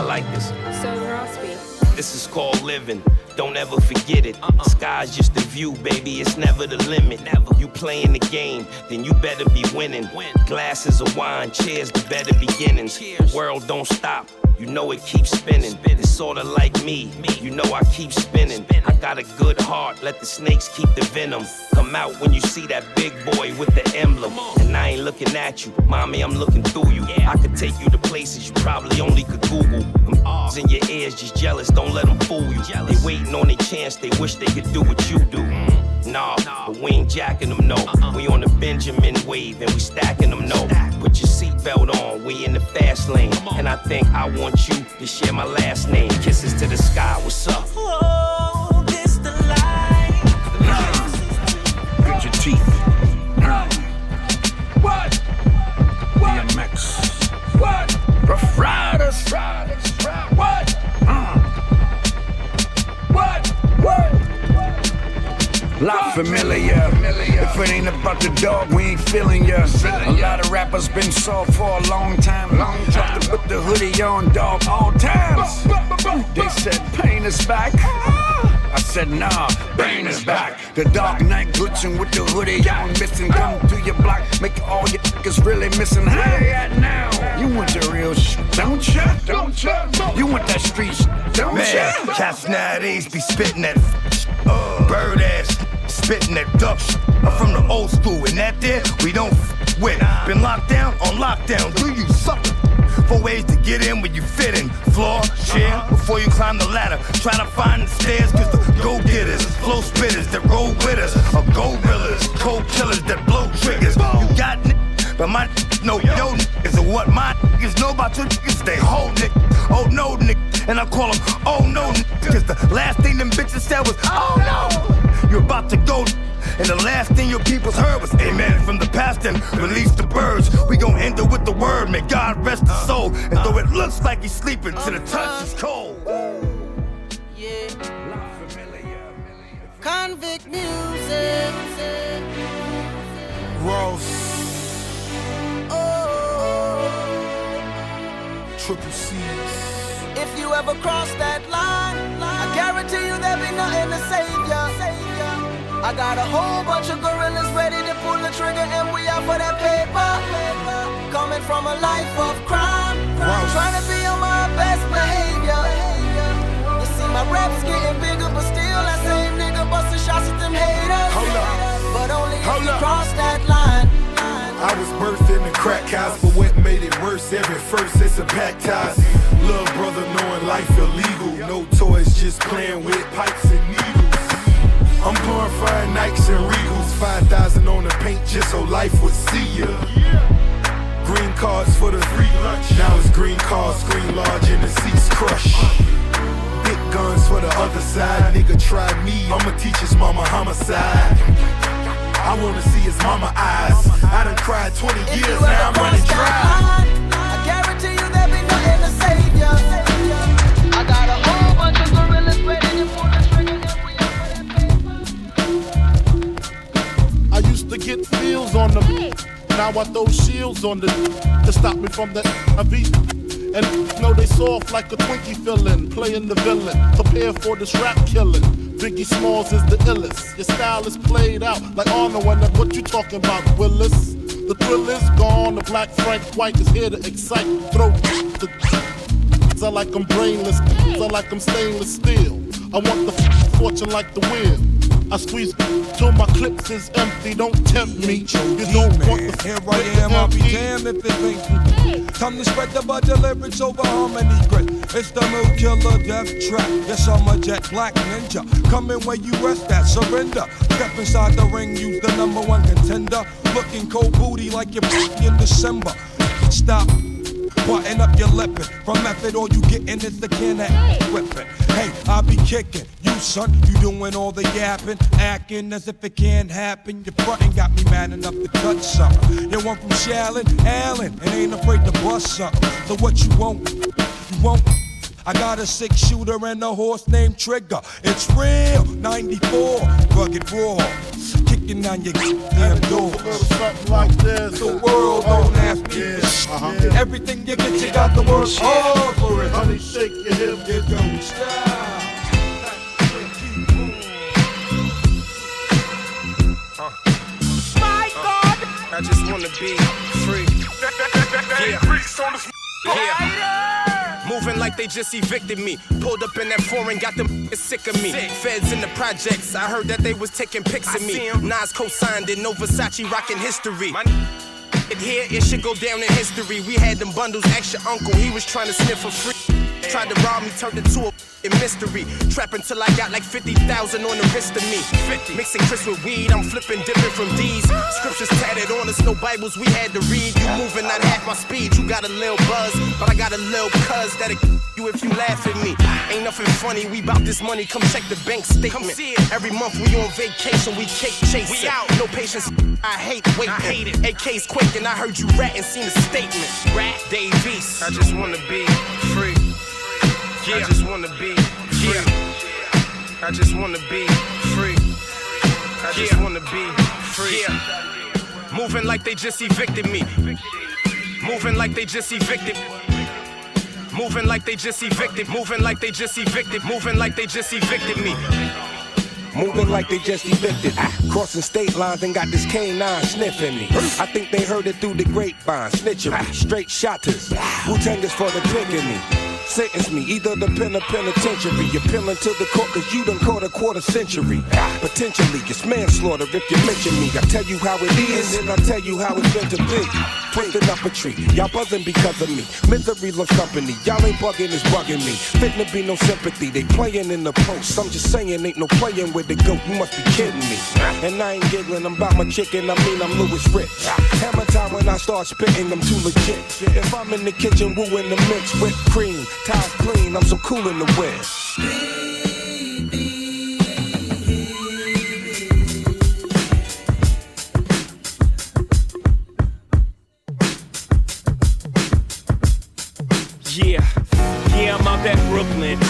I like this. So raspy. This is called living. Don't ever forget it. Uh-uh. Sky's just the view, baby. It's never the limit. Never. You playing the game, then you better be winning. Win. Glasses of wine, cheers to better beginnings. Cheers. World don't stop. You know it keeps spinning. It's sorta like me. You know I keep spinning. I got a good heart. Let the snakes keep the venom. Come out when you see that big boy with the emblem. And I ain't looking at you, mommy. I'm looking through you. I could take you to places you probably only could Google. Them in your ears, just jealous. Don't let them fool you. They waiting on their chance. They wish they could do what you do. Nah, but we ain't jacking them, no. We on the Benjamin wave and we stacking them, no. Put your seatbelt on, we in the fast lane. And I think I want you to share my last name. Kisses to the sky, what's up? Oh, this the life. Get your teeth. What? DMX. What? Rough Riders. What? What? Lot familiar. If it ain't about the dog, we ain't feeling ya. A lot of rappers been soft for a long time. Long time. to put the hoodie on, dog, all times. They said pain is back. I said nah, pain is back. The dark night glitching with the hoodie on, missing. Come to your block, make all your niggas really missing. They at now? You want the real shit, don't ya? Don't ya? You want that street shit, don't Man, ya? cats nowadays be spitting that uh, bird ass, spitting that duck shit. I'm from the old school, and that there we don't f- with. Been locked down on lockdown. Do you sucker? Four ways to get in where you fit in. Floor, chair, before you climb the ladder. Try to find the stairs, cause the go-getters, flow spitters that roll with us are gorillas, cold killers that blow triggers. You got n- but my n- know yo niggas and what my niggas know about your niggas, they hold nigga. Oh no nigga, and I call them oh no nigga, cause the last thing them bitches said was oh no. You're about to go and the last thing your peoples heard was amen from the past and release the birds. We gon' end it with the word, may God rest his soul. And though it looks like he's sleeping, to the touch is cold. Convict music. Ross. Oh. Triple C's. If you ever cross that line, I guarantee you there'll be nothing to save ya. I got a whole bunch of gorillas ready to pull the trigger, and we out for that paper. Coming from a life of crime, trying to be on my best behavior. You see, my rap's getting bigger, but still that same nigga busting shots at them haters. Hold up. But only if Hold you up. cross that line. I was birthed in the crack house, but what made it worse? Every first it's a baptized. Little brother knowing life illegal. No toys, just playing with pipes and needles. I'm glorifying Nikes and Regals. 5,000 on the paint just so life would see ya. Green cards for the free lunch. Now it's green cards, green large, and the seats crush. Big guns for the other side. Nigga try me, I'ma teach his mama homicide. I wanna see his mama eyes. I done cried 20 If years, now I'm running dry. Get feels on them. Now I throw shields on the to stop me from the IV. And know they soft like a Twinkie filling, playing the villain. Prepare for this rap killing. Biggie Smalls is the illest. Your style is played out like Arnold and what you talking about, Willis? The thrill is gone. The black Frank White is here to excite. Throw the I like I'm brainless, I like I'm stainless steel. I want the fortune like the wheel. I squeeze till my clips is empty. Don't tempt me. You don't want the Here I am, I'll be damned if it ain't Time to spread the budget lyrics over harmony grit. It's the new killer death trap. Yes, I'm a jet black ninja. Coming where you rest at, surrender. Step inside the ring, use the number one contender. Looking cold booty like you're in December. Stop. Button up your lippin'. From method, all you gettin' is the can of whippin'. Hey, I be kicking. You son, you doing all the yappin', acting as if it can't happen. Your frontin' got me mad enough to touch something. You want from Shallon, Allen, and ain't afraid to bust something. So what you want? You want? I got a six shooter and a horse named Trigger. It's real, 94, rugged raw. Kick kicking down your damn door. Something like this. The world don't ask me for shit. Uh-huh. Everything you get, you got to work hard for it. Honey, shake your hip. You don't stop. I just wanna be free. Yeah. Yeah. Moving like they just evicted me. Pulled up in that foreign, got them (laughs) sick of me. Feds in the projects, I heard that they was taking pics of me. Nas co-signed it, no Versace rocking history. It here, it should go down in history. We had them bundles, ask your uncle, he was trying to sniff for free. Tried to rob me, turned into a in mystery. Trapping till I got like 50,000 on the wrist of me. 50. Mixing Chris with weed, I'm flipping, dipping from D's. Scriptures tatted on us, no Bibles we had to read. You moving not half my speed, you got a little buzz, but I got a little cuz that'll you if you laugh at me. Ain't nothing funny, we bout this money, come check the bank statement. Every month we on vacation, we cake chasing. We out. No patience, I hate waiting. I hate it. AK's quaking, I heard you ratting, seen the statement. Rat Davies. I just wanna be free. Yeah. I just wanna be free. Yeah. I just wanna be free. I just wanna be free. Yeah. Moving like they just evicted me. Moving like they just evicted. Moving like they just evicted. Moving like they just evicted. Moving like they just evicted me. Moving like they just evicted. Ah, crossing state lines and got this canine sniffing me. I think they heard it through the grapevine. Snitchery, ah. straight shotters. Wu Tang is for the picking me. Sentence me, either the pen or penitentiary. Appealing to the court cause you done caught a quarter century. Potentially, it's manslaughter if you mention me. I tell you how it is, and I tell you how it's meant to be. Twisting up a tree, y'all buzzing because of me. Misery loves company, y'all ain't bugging, it's bugging me. Fitting to be no sympathy, they playing in the post. I'm just saying, ain't no playing with the goat, you must be kidding me. And I ain't giggling, I'm about my chicken, I mean I'm Louis Rich. Hammer time when I start spitting, I'm too legit. If I'm in the kitchen wooing the mix, whipped cream, towel clean, I'm so cool in the whip. Yeah, yeah, I'm out at Brooklyn.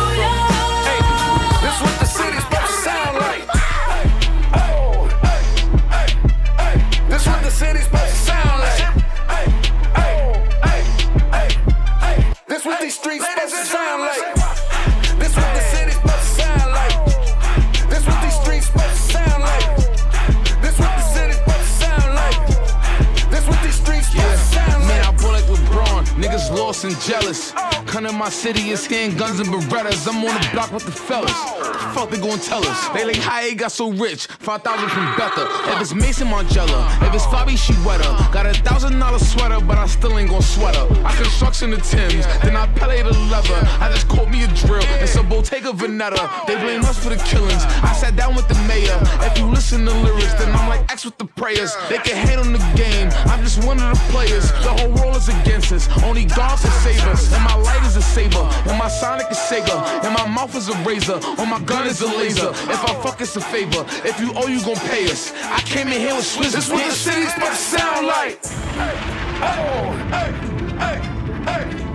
city it's handguns and berettas. I'm on the block with the fellas. The fuck they gon' tell us? They like how he got so rich. 5,000 from Betha. If it's Mason Margiela, if it's Fabi, she wetter. Got a thousand dollar sweater, but I still ain't gon' sweat her. I construction the Timbs, then I pellet the leather. I just caught me a drill and some Bottega Veneta. They blame us for the killings. I sat down with the mayor. If you listen to lyrics, then I'm like X with the prayers. They can hate on the game. I'm just one of the players. The whole world is against us. Only God can save us. And my light is a saber. And my Sonic is Sega. And my mouth is a razor. Or my gun is a laser. If I fuck, it's a favor. If you owe, you gon' pay us. I came in here with Swiss. This what the city's supposed to sound like.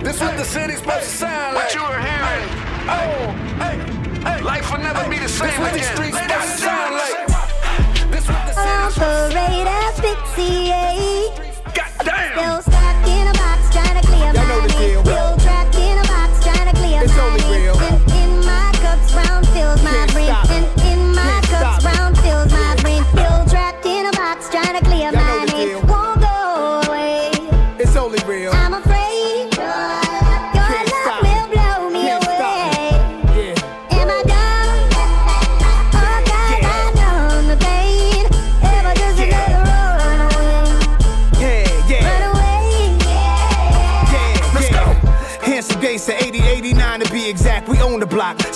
This what the city's supposed to sound like. What you were hearing. Life will never be the same this what again. These streets supposed to sound like. This what the city's Operate asphyxiate. Goddamn. Still stuck in a box trying to clear Y'all know my the name. deal.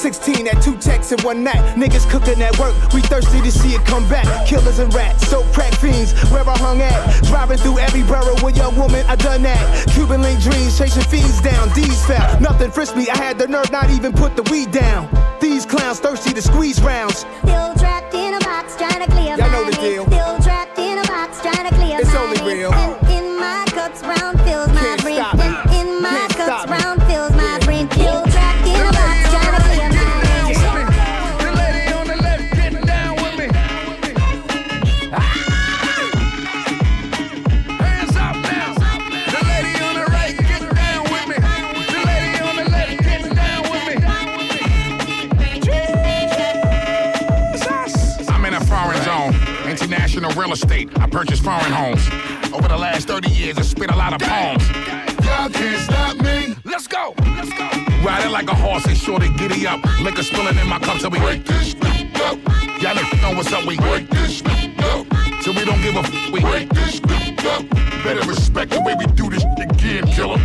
16 at two texts in one night. Niggas cooking at work, we thirsty to see it come back. Killers and rats, so crack fiends, where I hung at. Driving through every borough with young woman, I done that. Cuban link dreams, chasing fiends down. D's fell, nothing frisked me. I had the nerve not even put the weed down. These clowns thirsty to squeeze rounds. Still trapped in a box, trying to clear Y'all purchased foreign homes. Over the last 30 years, I spit a lot of poems. Y'all can't stop me. Let's go. Let's go. Riding like a horse and sure to giddy up. Liquor spilling in my cup till we break this up. Y'all don't know what's up. We break this up. So we don't give a f- we break this up. Better respect the way we do this again, killer.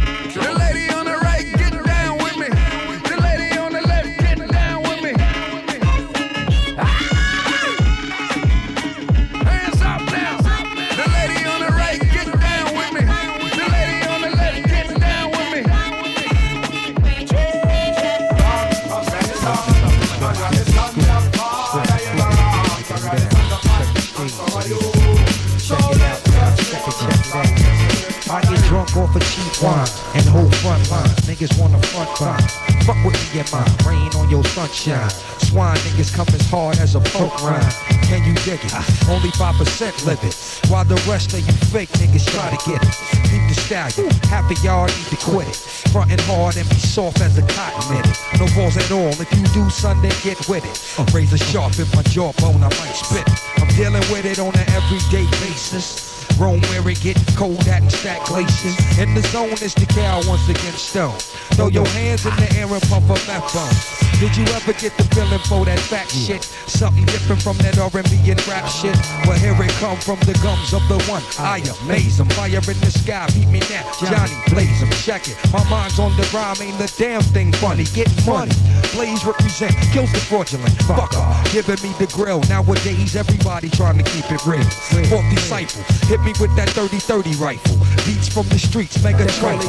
Niggas wanna front line. Fuck with me and my Rain on your sunshine. Swine niggas come as hard as a poke rhyme. Can you dig it? Only 5% live it. While the rest of you fake niggas try to get it. Keep the stallion. Half of y'all need to quit it. Frontin' hard and be soft as a cotton minute. No balls at all. If you do Sunday, get with it. Razor sharp in my jawbone, I might spit. I'm dealing with it on an everyday basis. Rome where it get cold at and stack glaciers. In the zone is the cow once again stone. Throw your hands in the air and pump a meth bone. Did you ever get the feeling for that fat shit? Something different from that R&B and rap shit. Well, here it come from the gums of the one. I amaze amaze 'em. Fire in the sky, beat me now. Johnny blaze 'em. Check it. My mind's on the rhyme, ain't the damn thing funny. Get money. Blaze represent, kills the fraudulent. Fucker, giving me the grill. Nowadays, everybody trying to keep it real. Fourth disciple, hit me with that 30-30 rifle. Beats from the streets, mega trifle.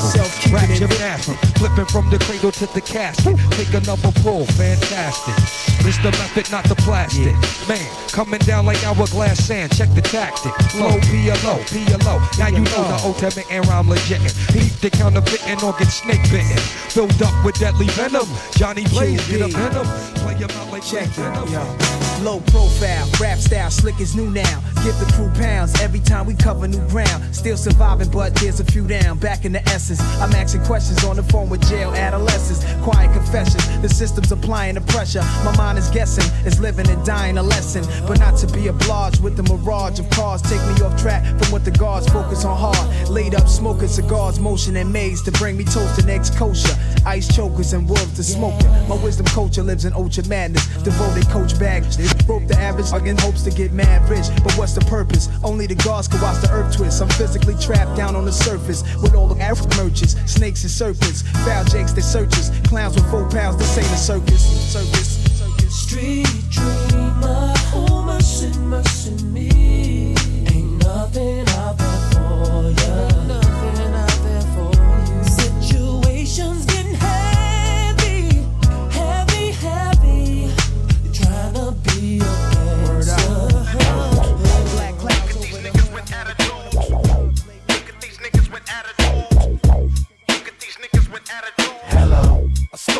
Rap gymnastic, flipping from the cradle to the casket. Take another pull, Oh, fantastic. It's the method, not the plastic. Man, coming down like hourglass sand. Check the tactic. Flow, PLO, PLO. Now you know the ultimate and rhyme legit. Beat the counterfeiting or get snake bitten. Filled up with deadly venom. Johnny Blaze, get a venom. Play him out like Check it, yo. Low profile, rap style, slick is new now. Give the crew pounds every time we cover new ground. Still surviving, but there's a few down. Back in the essence, I'm asking questions on the phone with jail adolescents. Quiet confessions, the system's applying the pressure. My mind is guessing, it's living and dying a lesson. But not to be obliged with the mirage of cars. Take me off track from what the guards focus on hard. Laid up smoking cigars, motion and maze to bring me toast and eggs kosher. Ice chokers and wolves to smoking. My wisdom culture lives in ultra madness. Devoted coach bag. Broke the average in hopes to get mad rich. But what's the purpose? Only the gods can watch the earth twist. I'm physically trapped down on the surface with all the African merchants, snakes and serpents, foul jakes that searches, clowns with four pounds. This ain't a circus. Circus. circus. Street dreamer,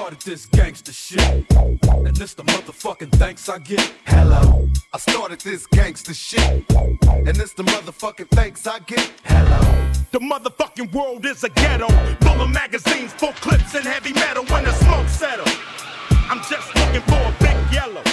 started this gangster shit. And this the motherfucking thanks I get. Hello. I started this gangster shit. And this the motherfucking thanks I get. Hello. The motherfucking world is a ghetto. Full of magazines, full clips, and heavy metal when the smoke settle. I'm just looking for a big yellow.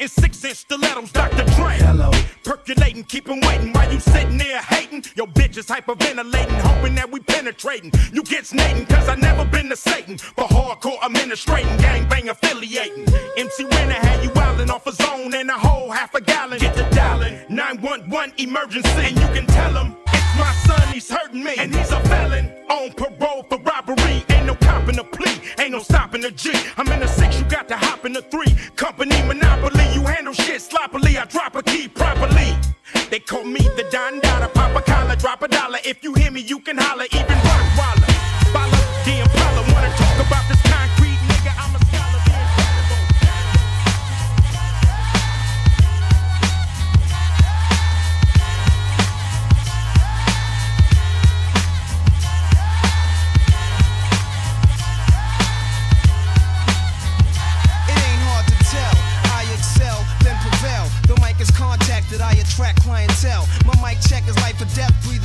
In six inch stilettos, Dr. Dre. Hello. Percolating, keeping waiting while you sitting there hating. Your bitch is hyperventilating, hoping that we penetrating. You get snating, cause I never been to Satan. For hardcore administrating, gangbang affiliating. MC Renner had you wildin' off a zone and a whole half a gallon. Get the dialing, 911 emergency. And you can tell him, it's my son, he's hurting me. And he's a felon on parole for robbery. Ain't no copping a plea, ain't no stopping the G. I'm in the six, you got to hop in the three. Company monopoly, you handle shit sloppily. I drop a key properly. They call me the Don Dada, pop a collar, drop a dollar. If you hear me, you can holler, even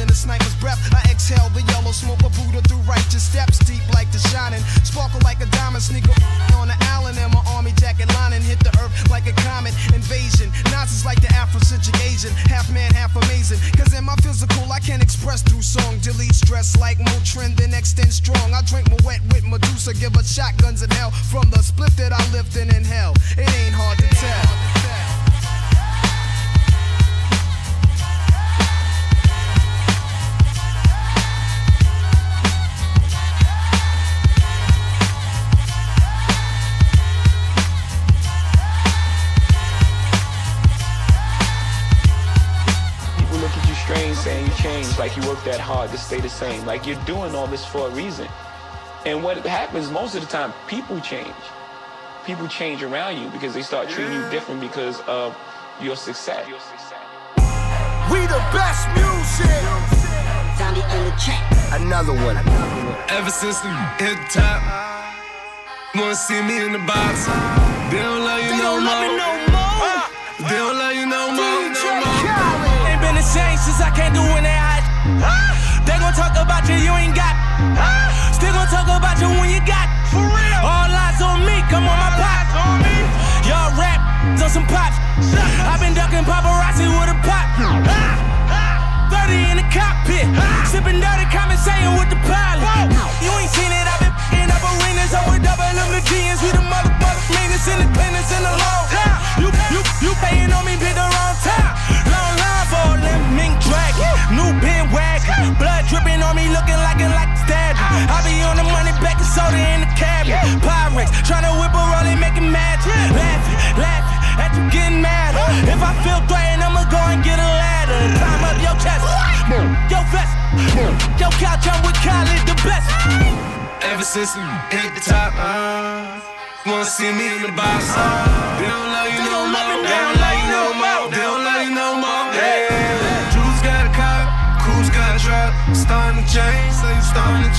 a sniper's breath. I exhale the yellow smoke of Buddha through righteous steps, deep like the shining. Sparkle like a diamond, sneaker on the island, and my army jacket lining hit the earth like a comet invasion. Nazis like the Afrocentric Asian, half man, half amazing. Cause in my physical, I can express through song. Delete stress like Motrin, then extend strong. I drink my wet with Medusa, give her shotguns in hell from the split that I lived in in hell. It ain't hard to tell. At you strange saying you changed, like you worked that hard to stay the same. Like you're doing all this for a reason. And what happens most of the time, people change. People change around you because they start treating you different because of your success. We the best music. Found it in the chat. Another one. Ever since we hit the top, wanna see me in the box. They don't love you no more. They don't love more. Ain't been the same since I can't do when they hot. They gon' talk about you, you ain't got. Still gon' talk about you when you got. For real. All eyes on me, come on my pop. Y'all rap on some pops. i been ducking paparazzi with a pop. 30 in the cockpit. Sipping dirty, conversating with the pilot. You ain't seen it, I've been in up arenas. I'm with double them the G's. We the mother, mother, meanest independence in the law. You, you, you paying on me, pick the wrong time. Long them mink drag. New pin wag. Blood dripping on me, looking like it like a statue. I be on the money, back and soda in the cabinet. Pyrex, tryna whip a roll and make it magic. Laughing, laughing at you getting mad. If I feel threatened, I'ma go and get a ladder. Climb up your chest, your vest, your couch, I'm with Khaled, the best. Ever since we hit the top, uh, wanna see me in the box. Uh,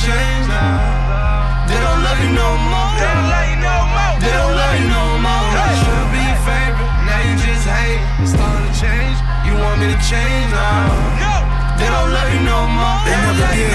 you change now. They don't love you no more. They don't love you no more. They don't love you no more. You Should be your favorite, now you just hate. It's starting to change. You want me to change now? They don't love you no more. They never did.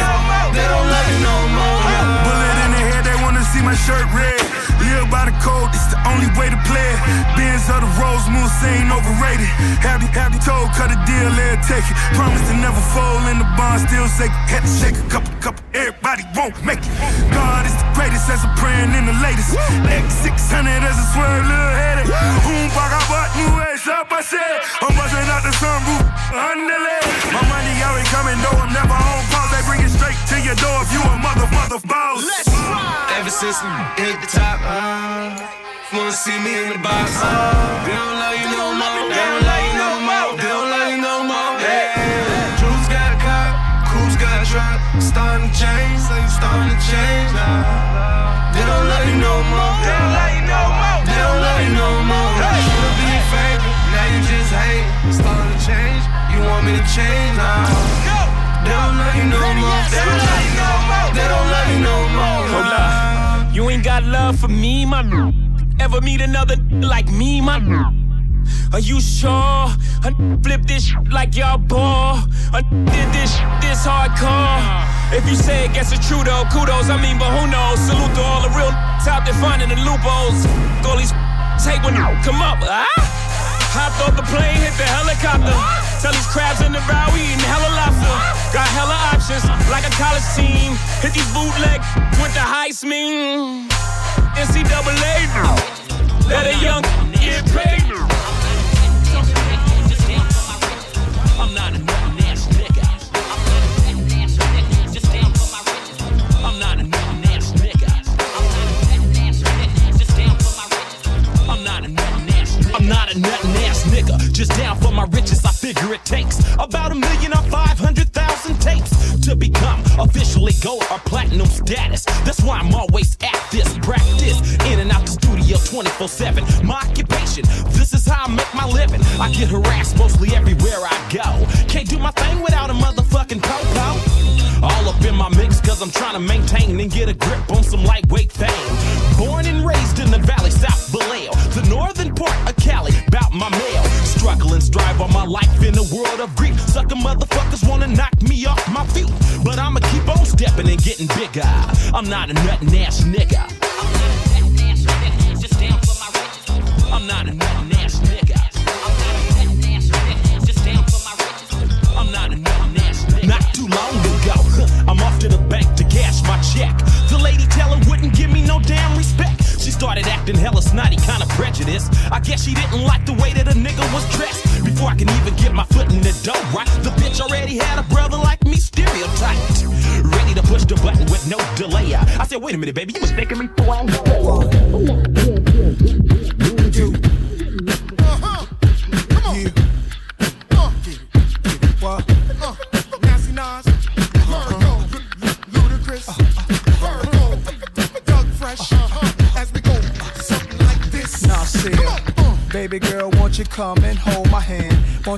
They don't love you no more. Bullet in the head, they wanna see my shirt red. Live by the code, it's the only way to play it. Benz of the Rose Moon ain't overrated. Happy, happy have told, cut a deal, let it take it. Promise to never fold in the bond, still shake it. Had to shake a couple, couple, everybody won't make it. God is the greatest as I'm praying in the latest. X600 as a swerve, little headed. Boom, bag, I bought new ace up, I said. I'm busting out the sunroof, underlay. My money already coming, though I'm never on pause. They bring it straight to your door if you a mother, mother boss. Let's ride. Ever since we hit the top, uh, wanna see me in the box. Uh, they don't love you no more. They don't love you no more. They don't love you no more. Yeah. Juice got a car, Coos got a truck. Starting to change, so you starting to change now. They don't love you no more. They don't love you no more. They don't love you no more. Should be your favorite, now you just hate. It's starting to change. You want me to change now? They don't love you no more. They don't love you no more. They don't love you no more. Hold up. You ain't got love for me, my n- Ever meet another like me, my Are you sure? I flip this like y'all ball. I did this this hardcore. If you say it, guess it's true though. Kudos, I mean, but who knows? Salute to all the real top there finding the loopholes. All these take when come up. Ah? Hopped off the plane, hit the helicopter. Tell these crabs in the row, we eating hella lobster. Got hella options, like a college team. Hit these bootlegs with the heist mean. NCAA, let a young get paid. I'm not a I'm not a ass nigga. Just down for my riches. I a it takes about a million or five hundred thousand tapes to become officially gold or platinum status. That's why I'm always at this practice. In and out the studio 24 7. My occupation, this is how I make my living. I get harassed mostly everywhere I go. Can't do my thing without a motherfucking popo. All up in my mix, cause I'm trying to maintain and get a grip on some lightweight thing. Born and raised in the valley, South Vallejo, the northern part of Cali, bout my mail. Struggle and strive on my life in a world of grief. Sucker motherfuckers wanna knock me off my feet. But I'ma keep on stepping and getting bigger. I'm not a nuttin' ass nigga.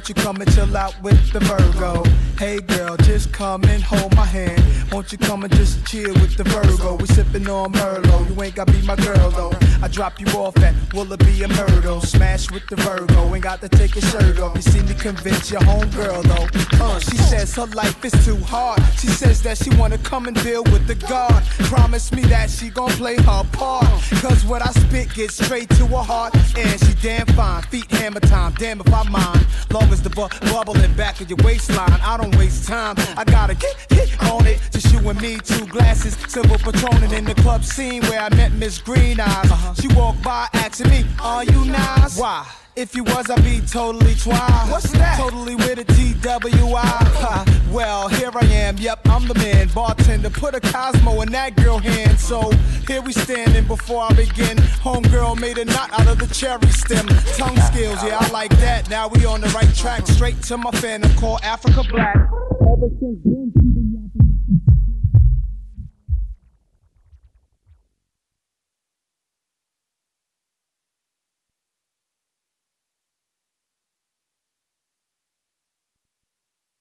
You come and chill out with the Virgo? Hey girl, just come and hold my hand. Won't you come and just chill with the Virgo? We sippin' on Merlot. You ain't gotta be my girl though. I drop you off at be a Myrtle. Smash with the Virgo. Ain't got to take your shirt off. You see me convince your homegirl though. Uh, she says her life is too hard. She says that she wanna come and deal with the God. Promise me that she gon' play her part. Cause what I spit gets straight to her heart. And she damn fine. Feet hammer time. Damn if I mind. Long as the bu- bubble in back of your waistline. I don't waste time. I gotta get hit on it. Just you and me, two glasses. Silver patronin in the club scene where I met Miss Green Eyes. She walked by asking me, Are you nice? Why? If you was, I'd be totally twice. What's that? Totally with a TWI. Ha, well, here I am. Yep, I'm the man. Bartender, put a Cosmo in that girl hand. So here we standing before I begin. Homegirl made a knot out of the cherry stem. Tongue skills, yeah, I like that. Now we on the right track. Straight to my fan called Africa Black. Ever since then,